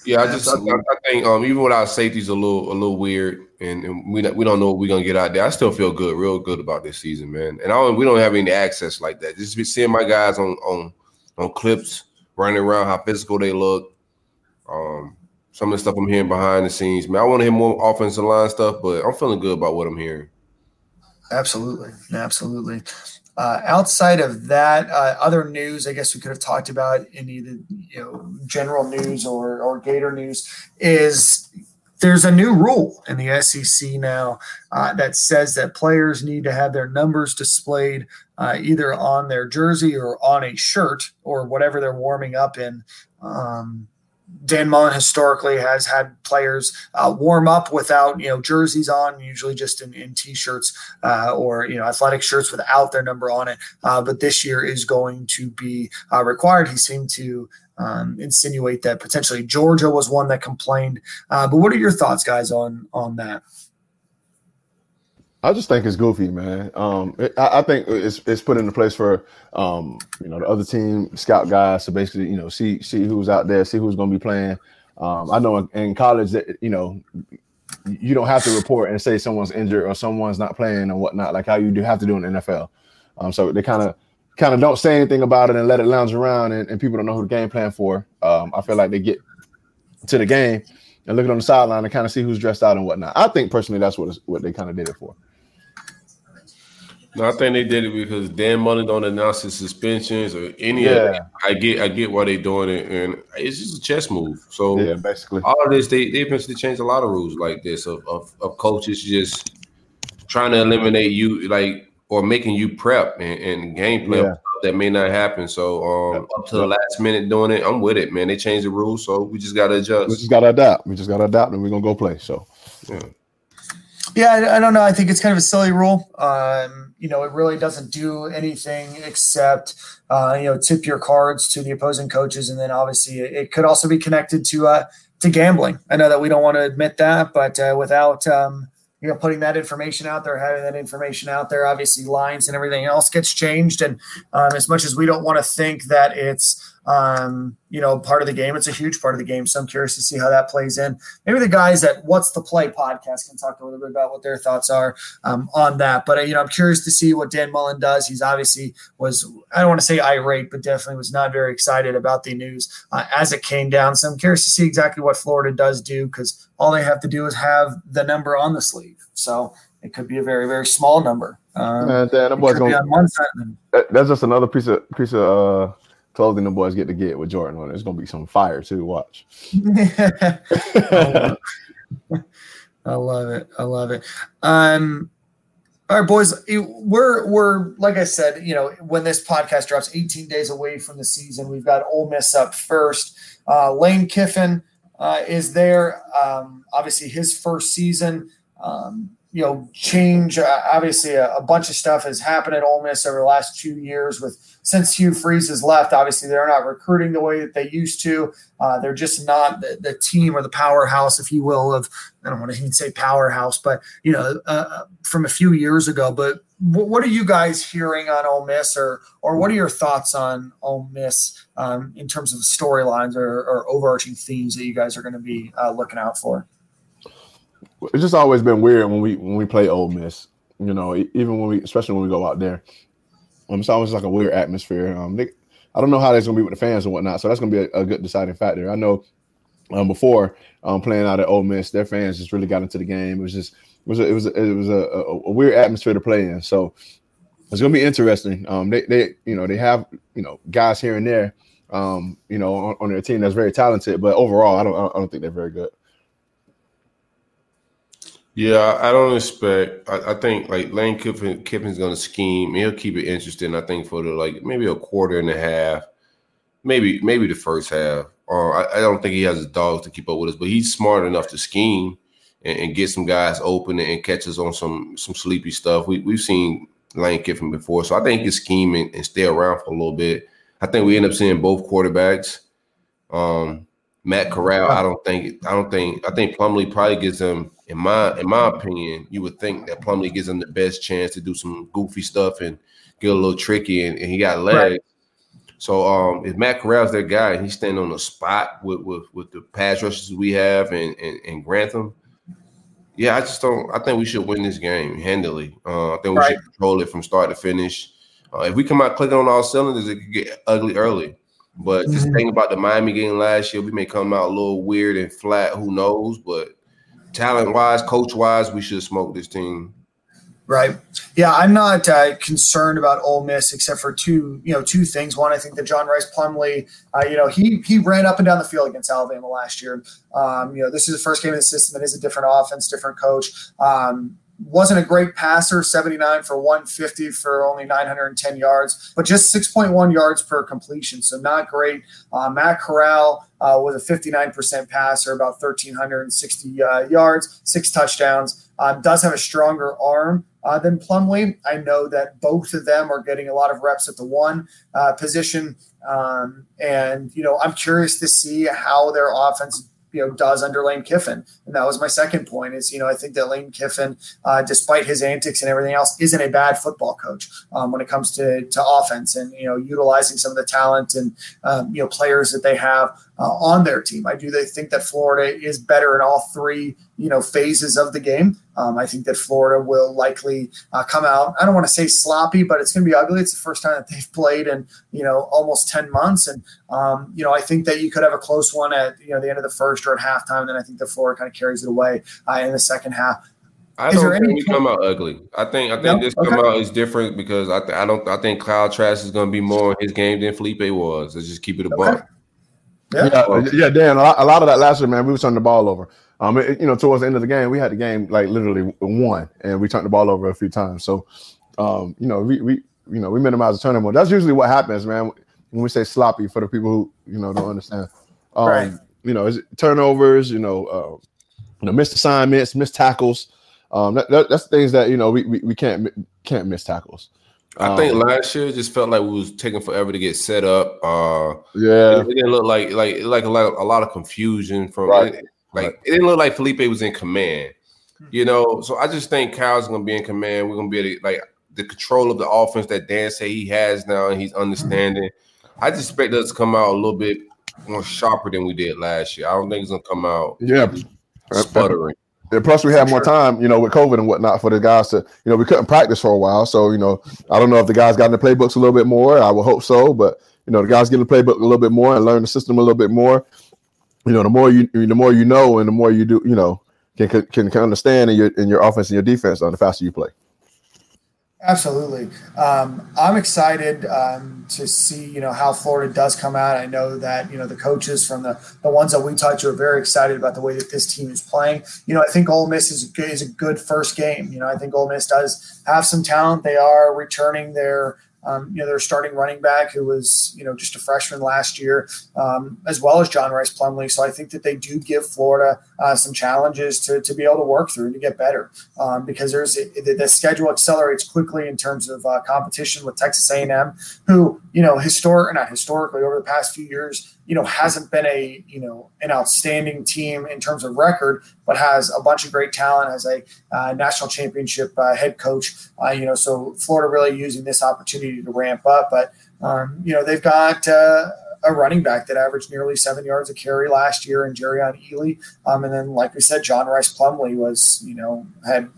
Yeah, I just I, I, think um, even without safety's a little a little weird, and, and we we don't know what we're gonna get out there. I still feel good, real good about this season, man. And I don't, we don't have any access like that. Just be seeing my guys on on on clips running around, how physical they look. Um, some of the stuff I'm hearing behind the scenes, man. I want to hear more offensive line stuff, but I'm feeling good about what I'm hearing. Absolutely, absolutely. Uh, outside of that, uh, other news I guess we could have talked about in either you know general news or or Gator news is there's a new rule in the SEC now uh, that says that players need to have their numbers displayed uh, either on their jersey or on a shirt or whatever they're warming up in. Um, Dan Mullen historically has had players uh, warm up without you know jerseys on, usually just in, in t-shirts uh, or you know athletic shirts without their number on it. Uh, but this year is going to be uh, required. He seemed to um, insinuate that potentially Georgia was one that complained. Uh, but what are your thoughts, guys, on on that? I just think it's goofy, man. Um, it, I, I, think it's it's put into place for um, you know the other team scout guys to basically you know see see who's out there, see who's going to be playing. Um, I know in, in, college that you know you don't have to report and say someone's injured or someone's not playing and whatnot, like how you do have to do in the NFL. Um, so they kind of kind of don't say anything about it and let it lounge around, and, and people don't know who the game plan for. Um, I feel like they get to the game and look on the sideline and kind of see who's dressed out and whatnot. I think personally that's what what they kind of did it for. No, I think they did it because Dan Mullen don't announce his suspensions or any yeah. of that. I get I get why they're doing it, and it's just a chess move. So yeah, basically all of this they they eventually changed a lot of rules like this of, of, of coaches just trying to eliminate you like or making you prep and, and game plan yeah. that may not happen. So um, up to the last minute doing it, I'm with it, man. They changed the rules, so we just gotta adjust. We just gotta adapt. We just gotta adapt, and we're gonna go play. So yeah. Yeah, I, I don't know. I think it's kind of a silly rule. Um, you know, it really doesn't do anything except, uh, you know, tip your cards to the opposing coaches, and then obviously it, it could also be connected to uh, to gambling. I know that we don't want to admit that, but uh, without um, you know putting that information out there, having that information out there, obviously lines and everything else gets changed. And um, as much as we don't want to think that it's um, you know, part of the game. It's a huge part of the game. So I'm curious to see how that plays in. Maybe the guys at What's the Play podcast can talk a little bit about what their thoughts are um, on that. But, uh, you know, I'm curious to see what Dan Mullen does. He's obviously was, I don't want to say irate, but definitely was not very excited about the news uh, as it came down. So I'm curious to see exactly what Florida does do because all they have to do is have the number on the sleeve. So it could be a very, very small number. Um, Man, Dan, that boy's gonna, on one side. That's just another piece of piece of uh, clothing the boys get to get with Jordan on it. It's gonna be some fire too. Watch. I love it. I love it. Um, all right, boys. We're we're like I said, you know, when this podcast drops, 18 days away from the season. We've got Ole Miss up first. Uh, Lane Kiffin uh, is there. Um, obviously, his first season. Um, you know, change. Uh, obviously, a, a, bunch of stuff has happened at Ole Miss over the last two years. With since Hugh Freeze has left, obviously they're not recruiting the way that they used to. Uh, they're just not the, the, team or the powerhouse, if you will. Of I don't want to even say powerhouse, but you know, uh, from a few years ago. But w- what are you guys hearing on Ole Miss, or or what are your thoughts on Ole Miss um, in terms of storylines or, or, overarching themes that you guys are going to be uh, looking out for? It's just always been weird when we when we play Ole Miss. You know, even when we, especially when we go out there, um, it's always like a weird atmosphere. Um, they, I don't know how that's gonna be with the fans and whatnot. So that's gonna be a, a good deciding factor. I know um, before um, playing out at Ole Miss, their fans just really got into the game. It was just it was a, it was a, it was a, a, weird atmosphere to play in. So it's gonna be interesting. Um, they they you know they have you know guys here and there, um, you know on, on their team that's very talented, but overall I don't I don't think they're very good. Yeah, I don't expect. I, I think like Lane Kiffin, Kiffin's going to scheme. He'll keep it interesting. I think for the like maybe a quarter and a half, maybe maybe the first half. Uh, I, I, don't think he has the dogs to keep up with us, but he's smart enough to scheme and, and get some guys open and, catch us on some some sleepy stuff. We we've seen Lane Kiffin before, so I think he can scheme and, and stay around for a little bit. I think we end up seeing both quarterbacks. Um, Matt Corral, I don't think I don't think I think Plumlee probably gives him in my in my opinion, you would think that Plumlee gives him the best chance to do some goofy stuff and get a little tricky and, and he got legs. Right. So um, if Matt Corral's their guy and he's standing on the spot with with, with the pass rushes we have and, and, and Grantham, yeah, I just don't. I think we should win this game handily. Uh, I think we right. should control it from start to finish. Uh, if we come out clicking on all cylinders, it could get ugly early. But mm-hmm. just think about the Miami game last year, we may come out a little weird and flat. Who knows? But talent wise, coach wise, we should smoke this team Right. Yeah, I'm not uh, concerned about Ole Miss except for two, you know, two things. One, I think that John Rhys Plumlee, uh, you know, he he ran up and down the field against Alabama last year. Um, you know, this is the first game in the system. It is a different offense, different coach. Um, wasn't a great passer, 79 for 150 for only 910 yards, but just 6.1 yards per completion. So not great. Uh, Matt Corral uh, was a 59% passer, about 1,360 uh, yards, six touchdowns. Um, does have a stronger arm uh, than Plumlee. I know that both of them are getting a lot of reps at the one uh, position. Um, and, you know, I'm curious to see how their offense you know does under Lane Kiffin, and that was my second point. Is you know I think that Lane Kiffin, uh, despite his antics and everything else, isn't a bad football coach um, when it comes to to offense and you know utilizing some of the talent and um, you know players that they have uh, on their team. I do they think that Florida is better in all three you know phases of the game. Um, I think that Florida will likely uh, come out. I don't want to say sloppy, but it's going to be ugly. It's the first time that they've played in you know almost ten months, and um, you know I think that you could have a close one at you know the end of the first or at halftime. And then I think that Florida kind of carries it away uh, in the second half. I don't think we come out ugly. I think I think no? this come okay. out is different because I th- I don't I think Kyle Trask is going to be more in his game than Feleipe was. Let's just keep it a okay. Yeah, yeah, yeah, Dan. A lot, a lot of that last year, man, we were turning the ball over. Um, it, you know, towards the end of the game, we had the game like literally won, and we turned the ball over a few times. So, um, you know, we, we you know we minimize the turnover. That's usually what happens, man. When we say sloppy for the people who you know don't understand, um, right. you know, is turnovers, you know, uh, you know, missed assignments, missed tackles. Um, that, that, that's things that you know we, we, we can't can't miss tackles. I think um, last year just felt like we was taking forever to get set up. Uh, yeah, it, it didn't look like like like a lot, a lot of confusion from right. it, like it didn't look like Feleipe was in command. Hmm. You know, so I just think Kyle's gonna be in command. We're gonna be able to, like the control of the offense that Dan say he has now, and he's understanding. Hmm. I just expect us to come out a little bit more sharper than we did last year. I don't think it's gonna come out yeah sputtering. And plus, we had more time, you know, with COVID and whatnot for the guys to, you know, we couldn't practice for a while. So, you know, I don't know if the guys got in the playbooks a little bit more. I would hope so. But, you know, the guys get in the playbook a little bit more and learn the system a little bit more. You know, the more you, the more you know, and the more you do, you know, can can, can understand in your in your offense and your defense, on the faster you play. Absolutely. Um, I'm excited um, to see, you know, how Florida does come out. I know that, you know, the coaches from the, the ones that we talked to are very excited about the way that this team is playing. You know, I think Ole Miss is is a good first game. You know, I think Ole Miss does have some talent. They are returning their um, you know, their starting running back, who was, you know, just a freshman last year, um, as well as John Rhys Plumlee. So I think that they do give Florida uh, some challenges to, to be able to work through to get better um, because there's the, the, schedule accelerates quickly in terms of uh, competition with Texas A&M, who, you know, historic, not historically over the past few years, you know, hasn't been a, you know, an outstanding team in terms of record, but has a bunch of great talent, as a uh, national championship uh, head coach, uh, you know, so Florida really using this opportunity to ramp up. But, um, you know, they've got uh, a running back that averaged nearly seven yards a carry last year in Jerrion Ealy. Um, and then, like we said, John Rhys Plumlee was, you know, had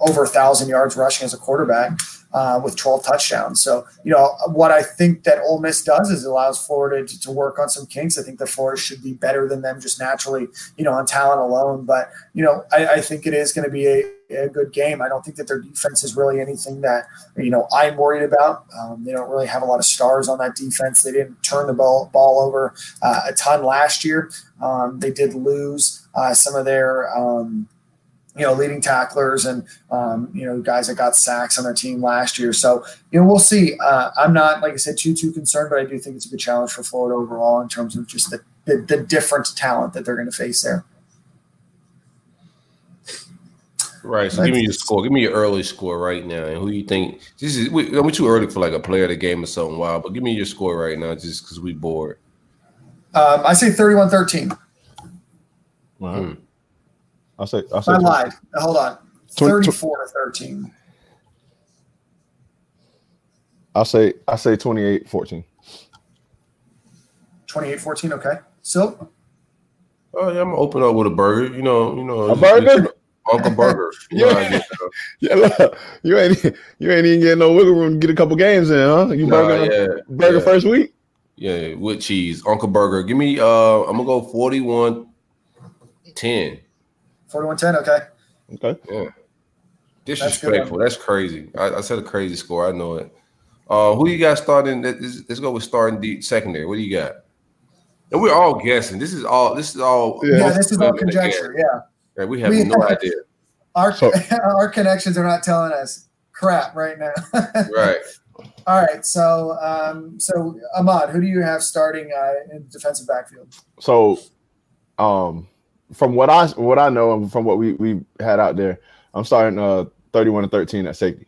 over a thousand yards rushing as a quarterback uh, with 12 touchdowns. So, you know, what I think that Ole Miss does is allows Florida to, to, work on some kinks. I think that Florida should be better than them just naturally, you know, on talent alone. But, you know, I, I think it is going to be a, a, good game. I don't think that their defense is really anything that, you know, I'm worried about. Um, they don't really have a lot of stars on that defense. They didn't turn the ball, ball over uh, a ton last year. Um, they did lose uh, some of their, um, you know, leading tacklers and, um, you know, guys that got sacks on their team last year. So, you know, we'll see. Uh, I'm not, like I said, too, too concerned, but I do think it's a good challenge for Florida overall in terms of just the, the, the different talent that they're going to face there. Right. So give me your score. Give me your early score right now, and who you think? This is we, we're too early for like a player of the game or something wild, but give me your score right now, just because we bored. Um, I say 31 13. All right. Hmm. I'll say. I'll say. I lied. Hold on. Twen- tw- 34 to 13. I'll say. I'll say 28-14. 28 14. Okay. So, Oh yeah, I'm gonna open up with a burger. You know, you know, A burger? Uncle Burger. You know, I get, uh, Yeah, look, you ain't you ain't even getting no wiggle room to get a couple games in, huh? You nah, burger yeah, burger yeah, first week. Yeah, with cheese, Uncle Burger. Give me. Uh, I'm gonna go 41 10. 41 10. Okay. Okay. Yeah. good. Disrespectful. That's, crazy. I, I said a crazy score. I know it. Uh, who you got starting? Let's, let's go with starting the secondary. What do you got? And we're all guessing. This is all. This is all. Yeah. Yeah, this is all conjecture. Yeah. Yeah, we have We- no idea. Our, So- our connections are not telling us crap right now. Right. All right. So, um, so Ahmad, who do you have starting uh, in defensive backfield? So, um, from what I what I know and from what we we had out there, I'm starting uh 31 and 13 at safety.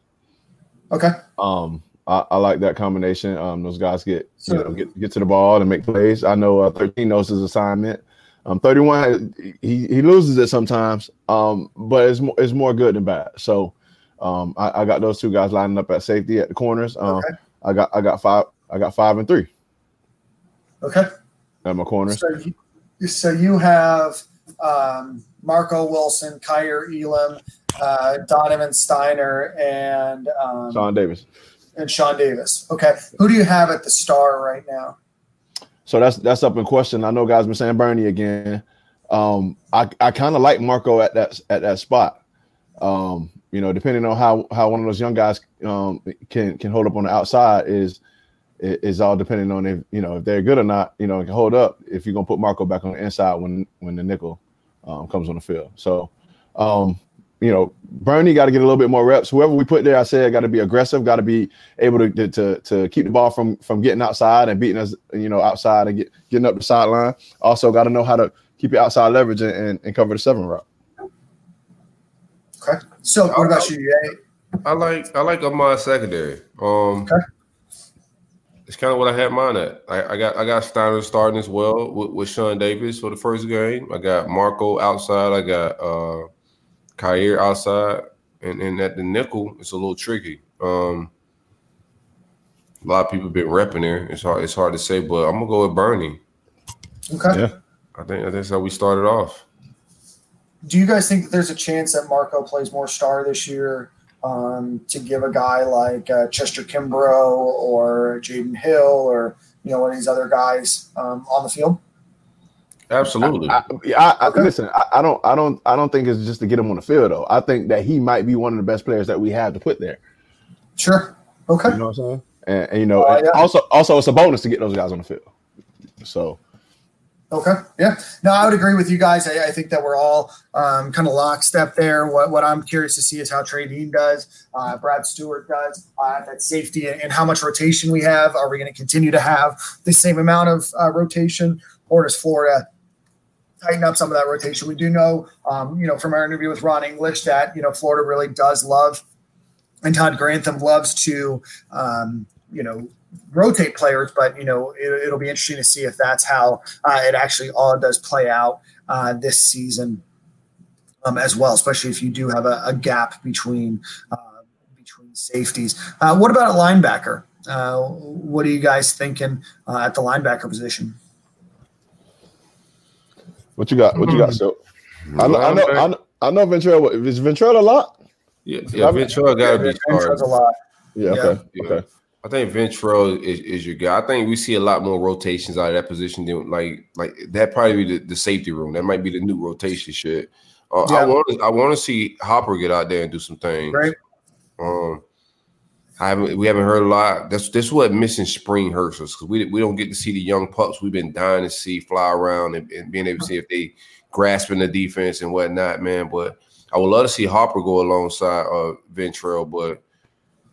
Okay. Um, I, I like that combination. Um, those guys get So- you know get get to the ball and make plays. I know uh, 13 knows his assignment. Um, 31 he he loses it sometimes. Um, but it's more it's more good than bad. So, um, I, I got those two guys lining up at safety at the corners. Um, Okay. I got I got five I got five and three Okay. at my corners. So you, so you have um, Marco Wilson, Kaiir Elam, uh, Donovan Stiner, and um, Shawn Davis. and Shawn Davis. Okay. Who do you have at the star right now? So that's that's up in question. I know guys been saying Burney again. Um, I, I kind of like Marco at that at that spot. Um, you know, depending on how how one of those young guys um, can can hold up on the outside is is all depending on if you know if they're good or not. You know, can hold up if you're gonna put Marco back on the inside when when the nickel um, comes on the field. So, um, you know, Burney got to get a little bit more reps. Whoever we put there, I said, got to be aggressive, got to be able to, to to to keep the ball from from getting outside and beating us, you know, outside and get getting up the sideline. Also, got to know how to keep your outside leverage and, and, and cover the seven route. Okay. So what about you? Jay? I like I like Ahmad secondary. Um, Okay. It's kind of what I had mine at. I, I got I got Stiner starting as well with, with Shawn Davis for the first game. I got Marco outside. I got uh Kaiir outside, and and at the nickel, it's a little tricky. Um, a lot of people been repping there. It's hard it's hard to say, but I'm gonna go with Burney. Okay. Yeah. I think that's how we started off. Do you guys think that there's a chance that Marco plays more star this year um, to give a guy like uh, Chester Kimbrough or Jaydon Hill or you know one of these other guys um, on the field? Absolutely. I, I, I, Okay. listen. I, I don't. I don't. I don't think it's just to get him on the field though. I think that he might be one of the best players that we have to put there. Sure. Okay. You know what I'm saying? And, and, you know, Uh, and yeah. also also it's a bonus to get those guys on the field. So Okay. Yeah. No, I would agree with you guys. I, I think that we're all um, kind of lockstep there. What, what I'm curious to see is how Trey Dean does, uh, Brad Stewart does, uh, that safety and, how much rotation we have. Are we going to continue to have the same amount of uh, rotation, or does Florida tighten up some of that rotation? We do know, um, you know, from our interview with Ron English that you know Florida really does love, and Todd Grantham loves to, um, you know, rotate players, but you know it, will be interesting to see if that's how uh, it actually all does play out uh, this season um, as well. Especially if you do have a, a gap between uh, between safeties. Uh, what about a linebacker? Uh, what are you guys thinking uh, at the linebacker position? what you got? What you got? So I know. I know. I know, I know Ventrell. Is Ventrell a lot? Yeah, yeah, Ventura got to be Ventrell's a lot. Yeah. Yeah. Okay. Yeah. Okay. I think Ventrell is, is your guy. I think we see a lot more rotations out of that position than like like that. Probably be the, the safety room. That might be the new rotation shit. Uh, I want to I want to see Hopper get out there and do some things. Right. Um, I haven't we haven't heard a lot. That's that's what missing spring hurts us because we we don't get to see the young pups we've been dying to see fly around and, and being able to see if they grasping the defense and whatnot, man. But I would love to see Hopper go alongside uh Ventrell, but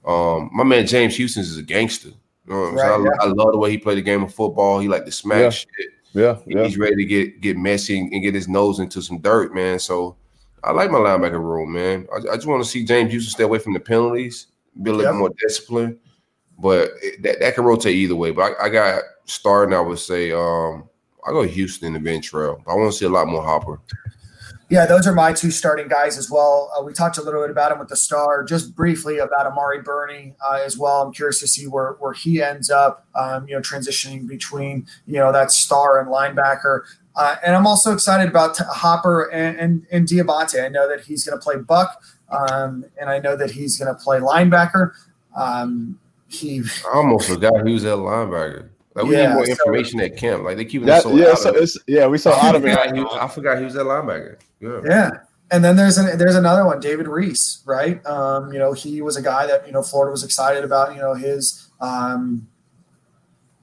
um my man James Houston is a gangster. You know what I'm saying? Right, I, I love the way he played the game of football. He like to smack Yeah. shit. Yeah. Yeah. He's ready to get get messy and get his nose into some dirt, man. So I like my linebacker room, man. I, I just want to see James Houston stay away from the penalties, be a little more disciplined. But it- that, that can rotate either way. But I, I got starting, I would say, um, I go Houston and Ventrell. I want to see a lot more Hopper. Yeah, those are my two starting guys as well. Uh, we talked a little bit about him with the star, just briefly about Amari Burney uh, as well. I'm curious to see where, where he ends up, um, you know, transitioning between, you know, that star and linebacker. Uh, and I'm also excited about Hopper and, and, and Diabate. I know that he's going to play Buck, um, and I know that he's going to play linebacker. Um, he I almost forgot he was at linebacker. Like we yeah, need more information so, at camp. Like they keep that, so yeah, so it's, yeah, we saw out of it. I forgot he was at linebacker. Yeah. yeah. And then there's an, there's another one, David Reese, right? Um, you know, he was a guy that you know Florida was excited about. You know his um,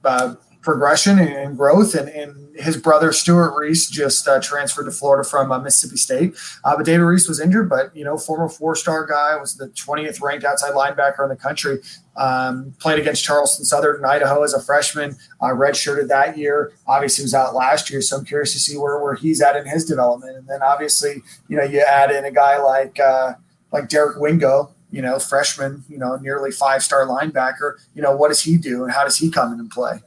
uh, progression and growth. And, and his brother Stewart Reese just uh, transferred to Florida from uh, Mississippi State. Uh, but David Reese was injured, but you know, former four-star guy was the 20th ranked outside linebacker in the country. Um, played against Charleston Southern in Idaho as a freshman. Uh, redshirted that year. Obviously, was out last year, so I'm curious to see where where he's at in his development. And then obviously, you know, you add in a guy like uh, like Derek Wingo, you know, freshman, you know, nearly five star linebacker. You know, what does he do and how does he come in and play?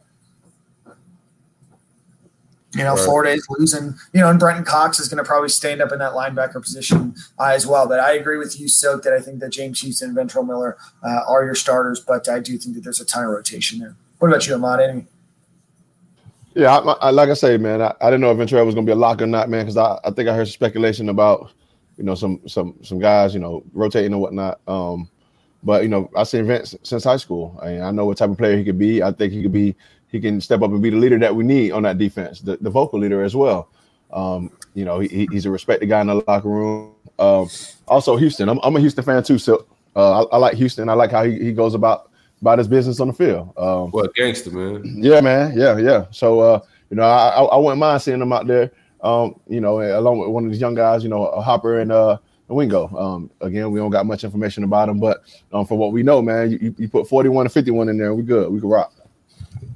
You know, right. Florida is losing, you know, and Brenton Cox is going to probably stand up in that linebacker position uh, as well. But I agree with you, Soak, that I think that James Houston and Ventrell Miller uh, are your starters, but I do think that there's a ton of rotation there. What about you, Ahmad? Any? Yeah, I, I, like I say, man, I, I, didn't know if Ventrell was going to be a lock or not, man, because I, I think I heard some speculation about, you know, some some some guys, you know, rotating and whatnot. Um, but you know, I've seen Vince since high school. I, mean, I know what type of player he could be. I think he could be he can step up and be the leader that we need on that defense, the, the vocal leader as well. Um, you know, he, he's a respected guy in the locker room. Um, also, Houston. I'm, I'm, a Houston fan too, so uh, I, I, like Houston. I like how he, he goes about about his business on the field. Um, what gangster man? Yeah, man. Yeah, yeah. So uh, you know, I, I, I wouldn't mind seeing him out there. Um, you know, along with one of these young guys. You know, a Hopper and uh, Wingo. Um, again, we don't got much information about him, but um, from what we know, man, you, you put 41 and 51 in there, we good. We can rock.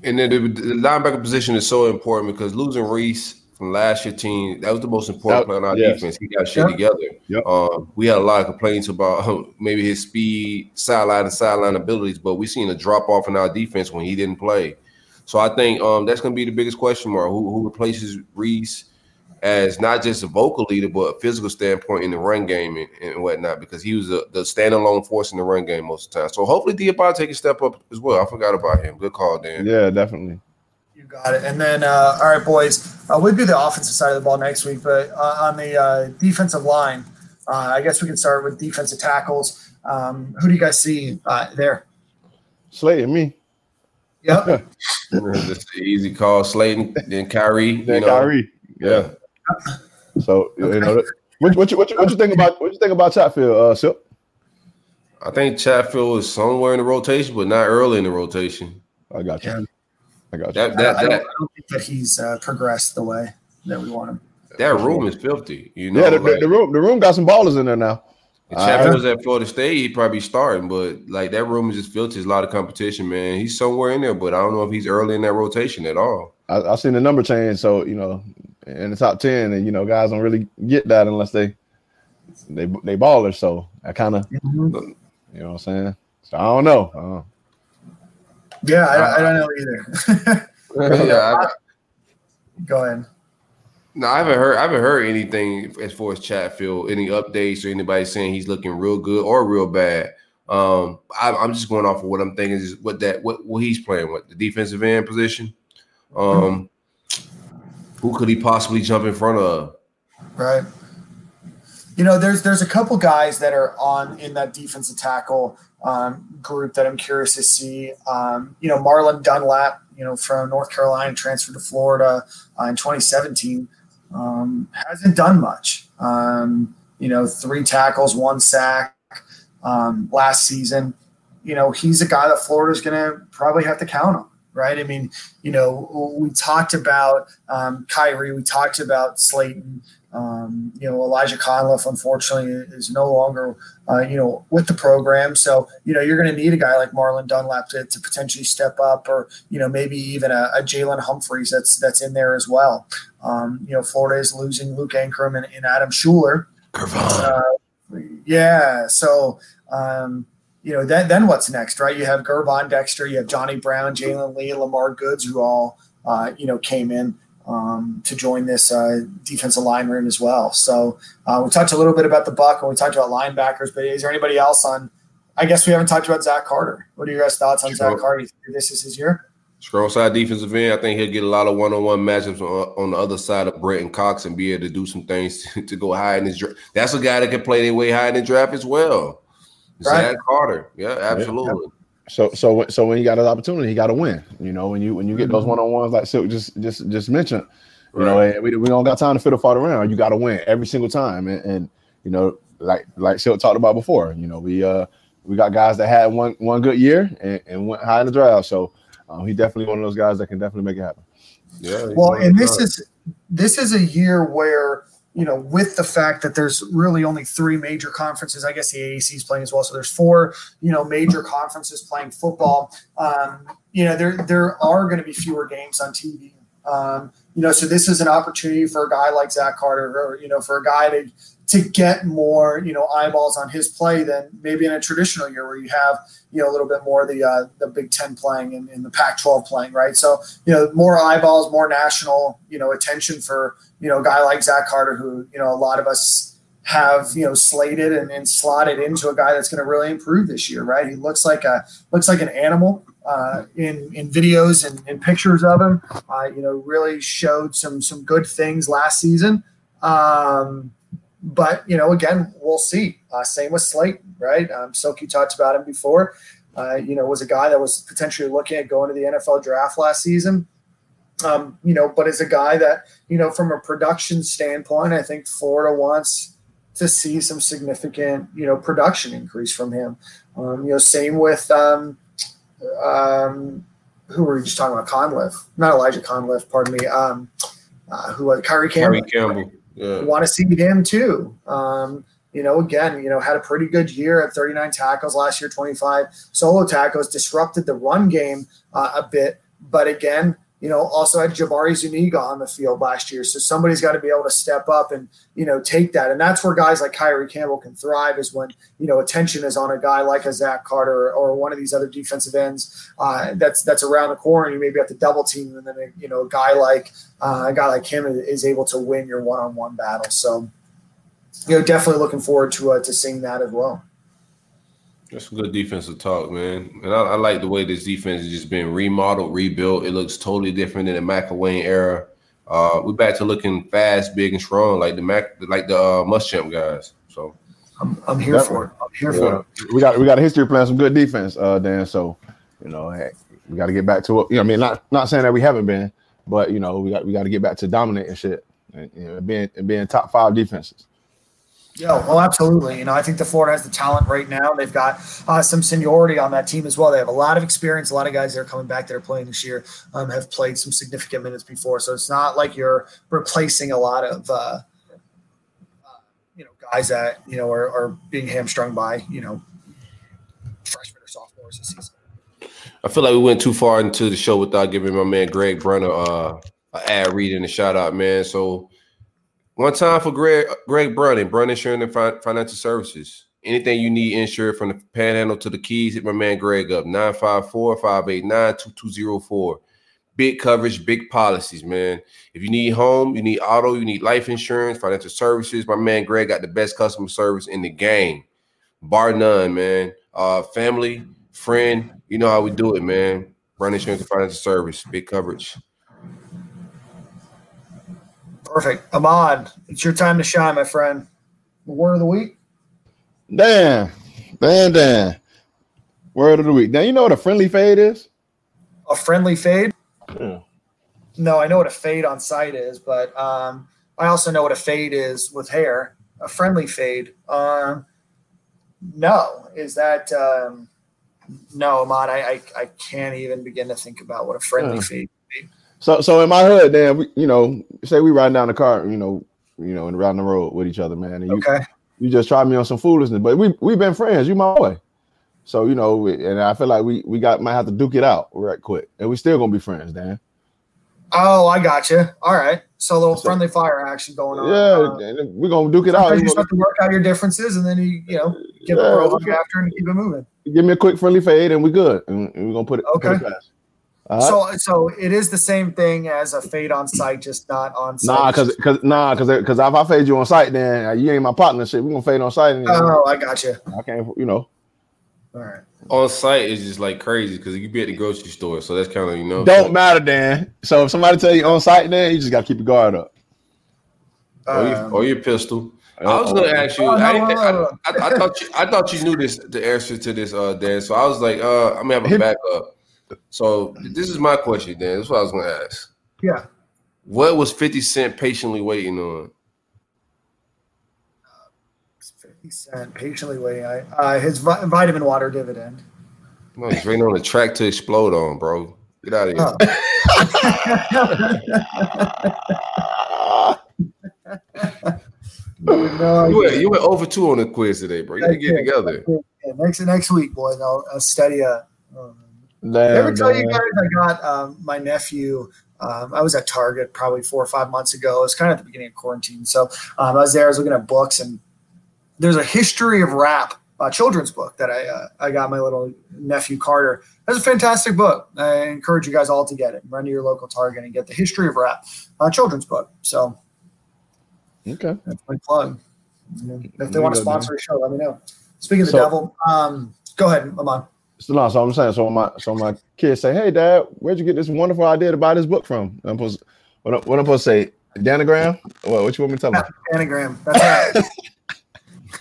And then the, the, linebacker position is so important because losing Reese from last year team, that was the most important that, player on our yes. defense. He got shit together. Yep. Um, we had a lot of complaints about maybe his speed, sideline and sideline abilities, but we seen a drop off in our defense when he didn't play. So I think um, that's going to be the biggest question mark: who, who replaces Reese as not just a vocal leader, but a physical standpoint in the run game and, and whatnot, because he was a, the standalone force in the run game most of the time. So hopefully Diabate take a step up as well. I forgot about him. Good call, Dan. Yeah, definitely. You got it. And then, uh, all right, boys, uh, we'll do the offensive side of the ball next week, but uh, on the uh, defensive line, uh, I guess we can start with defensive tackles. Um, who do you guys see uh, there? Slaton, me. Yep. Just easy call, Slaton, then Kyree. Then you know. Kyree. Yeah. So you know, what, what, you, what, you, what you think about what you think about Chatfield, uh, Silk? I think Chatfield is somewhere in the rotation, but not early in the rotation. I got you. Yeah. I got you. That, that, I, I, don't, I, don't, think that he's uh, progressed the way that we want him. That room is filthy. You know, yeah, the, like, the, room the room got some ballers in there now. If Chatfield was at Florida State, he'd probably starting, but like that room is just filthy. There's a lot of competition, man. He's somewhere in there, but I don't know if he's early in that rotation at all. I, have seen the number change, so you know in the top ten, and you know guys don't really get that unless they they they ballers. So I kind of mm-hmm. you know what I'm saying. So I don't know. Uh, yeah, I, I, don't know either. yeah, I, go ahead. No, I haven't heard. I haven't heard anything as far as Chatfield, any updates or anybody saying he's looking real good or real bad. Um, I, am just going off of what I'm thinking is what that what what he's playing with the defensive end position. Um, who could he possibly jump in front of? Right. You know, there's there's a couple guys that are on in that defensive tackle um, group that I'm curious to see. Um, you know, Marlon Dunlap, you know, from North Carolina, transferred to Florida uh, in 2017, um, hasn't done much. Um, you know, three tackles, one sack um, last season. You know, he's a guy that Florida's going to probably have to count on right? I mean, you know, we talked about um, Kyree, we talked about Slaton. Um, you know, Elijah Conliffe, unfortunately, is no longer, uh, you know, with the program. So, you know, you're going to need a guy like Marlon Dunlap to, to potentially step up, or you know, maybe even a, a Jalen Humphreys that's that's in there as well. Um, you know, Florida is losing Luke Ancrum and, and Adam Shuler. Uh, yeah, so um, you know, then then what's next, right? You have Gervon Dexter, you have Johnny Brown, Jalen Lee, Lamar Goods, who all uh, you know came in. um, to join this uh, defensive line room as well. So uh, we talked a little bit about the buck and we talked about linebackers, but is there anybody else on? I guess we haven't talked about Zach Carter. What are your guys' thoughts on sure. Zach Carter? This is his year. Strong side defensive end. I think he'll get a lot of one-on-one matchups on, on the other side of Brenton Cox and be able to do some things to, to go high in his draft. That's a guy that can play their way high in the draft as well. Right. Zach Carter. Yeah, absolutely. Yeah. So so so when you got an opportunity, you got to win. You know, when you when you get those one on ones like Silk just just just mentioned, you right. know, we, we don't got time to fiddle fart around. You got to win every single time, and, and you know, like like Silk talked about before, you know, we uh we got guys that had one one good year and, and went high in the draft. So um, he's definitely one of those guys that can definitely make it happen. Yeah. Well, and this is this is a year where you know, with the fact that there's really only three major conferences, I guess the AAC is playing as well. So there's four, you know, major conferences playing football. Um, you know, there there are going to be fewer games on TV. Um, you know, so this is an opportunity for a guy like Zach Carter, or you know, for a guy to to get more, you know, eyeballs on his play than maybe in a traditional year where you have, you know, a little bit more the uh, the Big Ten playing and, and the Pac-12 playing, right? So, you know, more eyeballs, more national, you know, attention for, you know, a guy like Zach Carter, who, you know, a lot of us have, you know, slated and, and slotted into a guy that's going to really improve this year, right? He looks like a looks like an animal uh, in in videos and, and pictures of him. Uh, you know, really showed some some good things last season. Um, but you know, again, we'll see. Uh, same with Slaton, right? Um, Silky talked about him before. Uh, you know, was a guy that was potentially looking at going to the NFL draft last season. Um, you know, but as a guy that you know, from a production standpoint, I think Florida wants to see some significant you know production increase from him. Um, you know, same with um, um, who were we just talking about? Conliffe, not Elijah Conliffe, pardon me. Um, uh, who was Kyree Campbell? Kyree Campbell yeah. want to see him too. Um, you know, again, you know, had a pretty good year at 39 tackles last year, 25 solo tackles, disrupted the run game uh, a bit. But again, you know, also had Jabari Zuniga on the field last year. So somebody's got to be able to step up and, you know, take that. And that's where guys like Kyree Campbell can thrive is when, you know, attention is on a guy like a Zach Carter or one of these other defensive ends uh, that's that's around the corner. You maybe have to double team. And then, a, you know, a guy like uh, a guy like him is able to win your one-on-one battle. So, you know, definitely looking forward to, uh, to seeing that as well. That's some good defensive talk, man. And I, I, like the way this defense has just been remodeled, rebuilt. It looks totally different than the McElwain era. Uh, we're back to looking fast, big, and strong, like the Mac, like the uh, Muschamp guys. So I'm, I'm here Definitely. for it. I'm here yeah. for it. We got we got a history of playing some good defense, uh, Dan. So you know, hey, we got to get back to it. You know, I mean, not not saying that we haven't been, but you know, we got we got to get back to dominating shit and you know, being being top five defenses. Yeah, well, absolutely. You know, I think the Florida has the talent right now. They've got uh, some seniority on that team as well. They have a lot of experience. A lot of guys that are coming back that are playing this year um, have played some significant minutes before. So it's not like you're replacing a lot of, uh, uh, you know, guys that you know are, are being hamstrung by you know freshmen or sophomores this season. I feel like we went too far into the show without giving my man Greg Brunner uh, an ad read and a shout out, man. So one time for Greg Greg Brunning, Brunning Insurance and Financial Services. Anything you need insured from the panhandle to the keys, hit my man Greg up 954-589-2204. Big coverage, big policies, man. If you need home, you need auto, you need life insurance, financial services, my man Greg got the best customer service in the game. Bar none, man. Uh, family, friend, you know how we do it, man. Brunning Insurance and Financial Service, big coverage. Perfect. Ahmad, it's your time to shine, my friend. The word of the week? Damn. Damn, damn. Word of the week. Now, you know what a friendly fade is? A friendly fade? Yeah. No, I know what a fade on site is, but um, I also know what a fade is with hair. A friendly fade. Um, no, is that um, no, Ahmad? I, I, I can't even begin to think about what a friendly yeah. fade so so in my hood, then we, you know, say we riding down the car, you know, you know, and riding the road with each other, man. And you, okay. you just try me on some foolishness, but we we've been friends. You my boy. So you know, and I feel like we we got might have to duke it out right quick, and we still gonna be friends, Dan. Oh, I got you. All right, so a little so, friendly fire action going on. Yeah, uh, we're gonna duke it out. You just have to work out your differences, and then you you know give yeah, a hug after and keep it moving. Give me a quick friendly fade, and we good, and, and we're gonna put it. Okay. Put it Right. So, so it is the same thing as a fade on site, just not on site. Nah, because because nah, because because if I fade you on site, then uh, you ain't my partner. Shit, we gonna fade on site. oh, I got you. I can't, you know. All right. On site is just like crazy because you be at the grocery store, so that's kind of you know. Don't matter, Dan. So if somebody tell you on site, then you just gotta keep your guard up. Um, or, your, or your pistol. I was gonna ask you. Oh, I, I, I, I, thought you. I thought you knew this. The answer to this, uh, Dan. So I was like, uh, I'm gonna have a backup. So this is my question, Dan. That's what I was going to ask. Yeah. What was 50 Cent patiently waiting on? 50 Cent patiently waiting. Uh, his vi- vitamin water dividend. No, he's waiting on the track to explode on, bro. Get out of here. Oh. no, you, went, you went over two on the quiz today, bro. You gotta get together. Yeah, next next week, boys. I'll, I'll study a. Um, Damn, Ever tell you guys I got um, my nephew? Um, I was at Target probably four or five months ago. It was kind of at the beginning of quarantine, so um, I was there. I was looking at books, and there's a history of rap uh, children's book that I uh, I got my little nephew Carter. That's a fantastic book. I encourage you guys all to get it. Run to your local Target and get the history of rap uh, children's book. So, okay, that's my plug. If they want to sponsor a show, let me know. Speaking of so, the devil, um, go ahead, Amon. So no, so I'm saying, so my so my kids say, "Hey, Dad, where'd you get this wonderful idea to buy this book from?" I'm supposed, what, I'm, what I'm supposed to say, Danagram? What, what you want me to tell them? Danagram. That's right.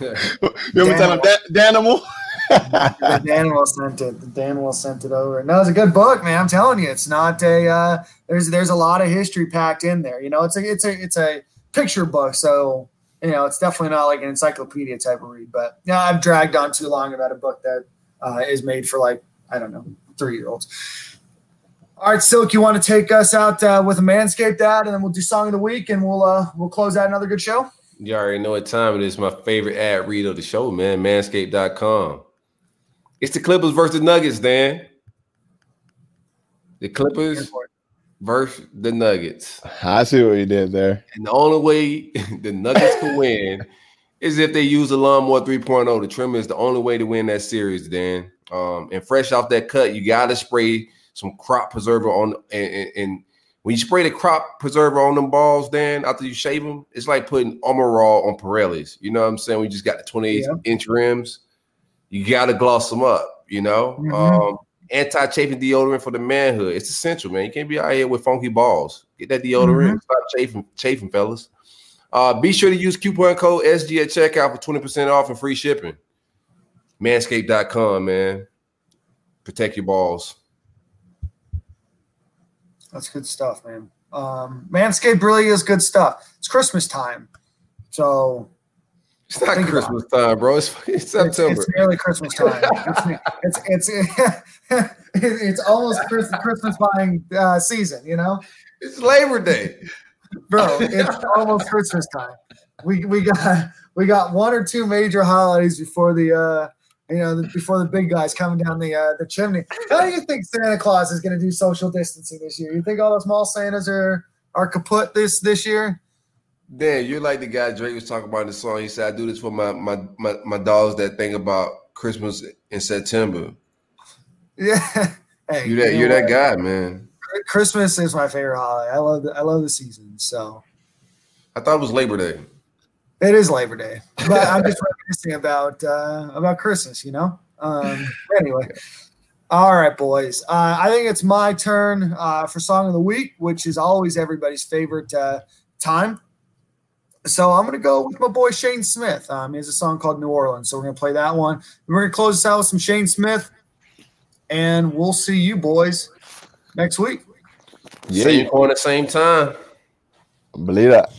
you want me to tell them da- Danimal? Danimal sent it. The Danimal sent it over. No, it's a good book, man. I'm telling you, it's not a. Uh, there's there's a lot of history packed in there. You know, it's a it's a it's a picture book, so you know it's definitely not like an encyclopedia type of read. But yeah, I've dragged on too long about a book that uh, is made for like I don't know three year olds. All right, Silk, you want to take us out uh, with a Manscaped ad, and then we'll do song of the week, and we'll uh, we'll close out another good show. You already know what time it is. My favorite ad read of the show, man. Manscaped.com. It's the Clippers versus the Nuggets, Dan. The Clippers versus the Nuggets. I see what you did there. And the only way the Nuggets can win is if they use a lawnmower 3.0. The trimmer is the only way to win that series, Dan. Um, and fresh off that cut, you got to spray some crop preserver on. And, and, and, when you spray the crop preserver on them balls, Dan, after you shave them, it's like putting Armor All on Pirellis. You know what I'm saying? We just got the 28 yeah. inch rims. You got to gloss them up, you know? Mm-hmm. Um, Anti chafing deodorant for the manhood. It's essential, man. You can't be out here with funky balls. Get that deodorant. Mm-hmm. Stop chafing, chafing, fellas. Uh, be sure to use coupon code SG at checkout for 20% off and free shipping. Manscaped.com, man. Protect your balls. That's good stuff, man. Um, Manscaped really is good stuff. It's Christmas time. So it's not Christmas time, bro. It's, it's September. It's, it's nearly Christmas time. it's, it's, it's, it's, almost Christmas buying uh, season, you know? It's Labor Day bro. It's almost Christmas time. We we got we got one or two major holidays before the uh you know before the big guys coming down the uh, the chimney. How do you think Santa Claus is going to do social distancing this year? You think all the small Santas are are kaput this this year? Dan, you're like the guy Drake was talking about in the song. He said, "I do this for my my my, my dogs that think about Christmas in September." Yeah, hey, you that you are that guy, man. Christmas is my favorite holiday. I love the, I love the season. So I thought it was Labor Day. It is Labor Day, but I'm just reminiscing about uh, about Christmas. You know. Um, anyway, all right, boys. Uh, I think it's my turn uh, for song of the week, which is always everybody's favorite uh, time. So I'm gonna go with my boy Shane Smith. Um, he has a song called New Orleans, so we're gonna play that one. We're gonna close this out with some Shane Smith, and we'll see you boys next week. Yeah, same the same time. Believe that.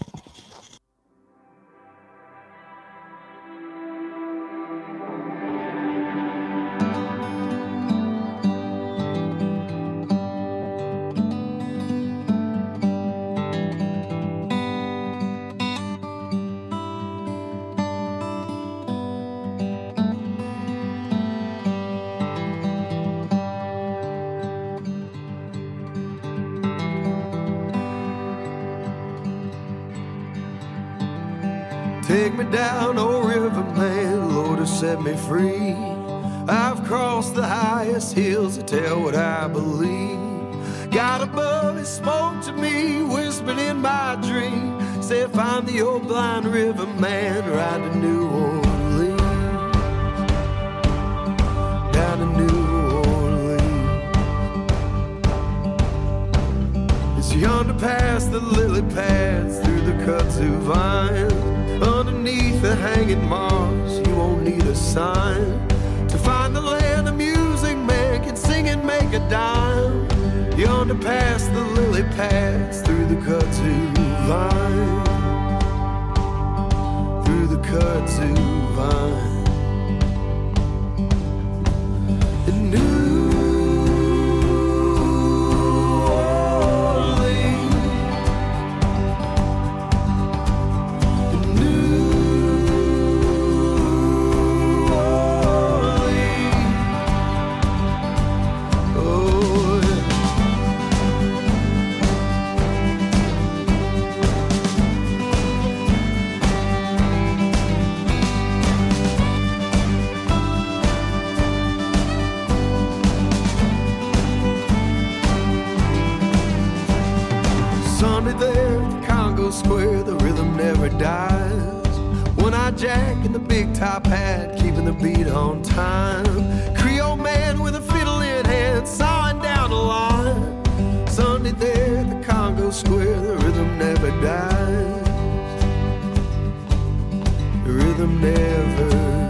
jack and the big top hat, keeping the beat on time. Creole man with a fiddle in hand, sawing down the line. Sunday there, the Congo Square, the rhythm never dies. The rhythm never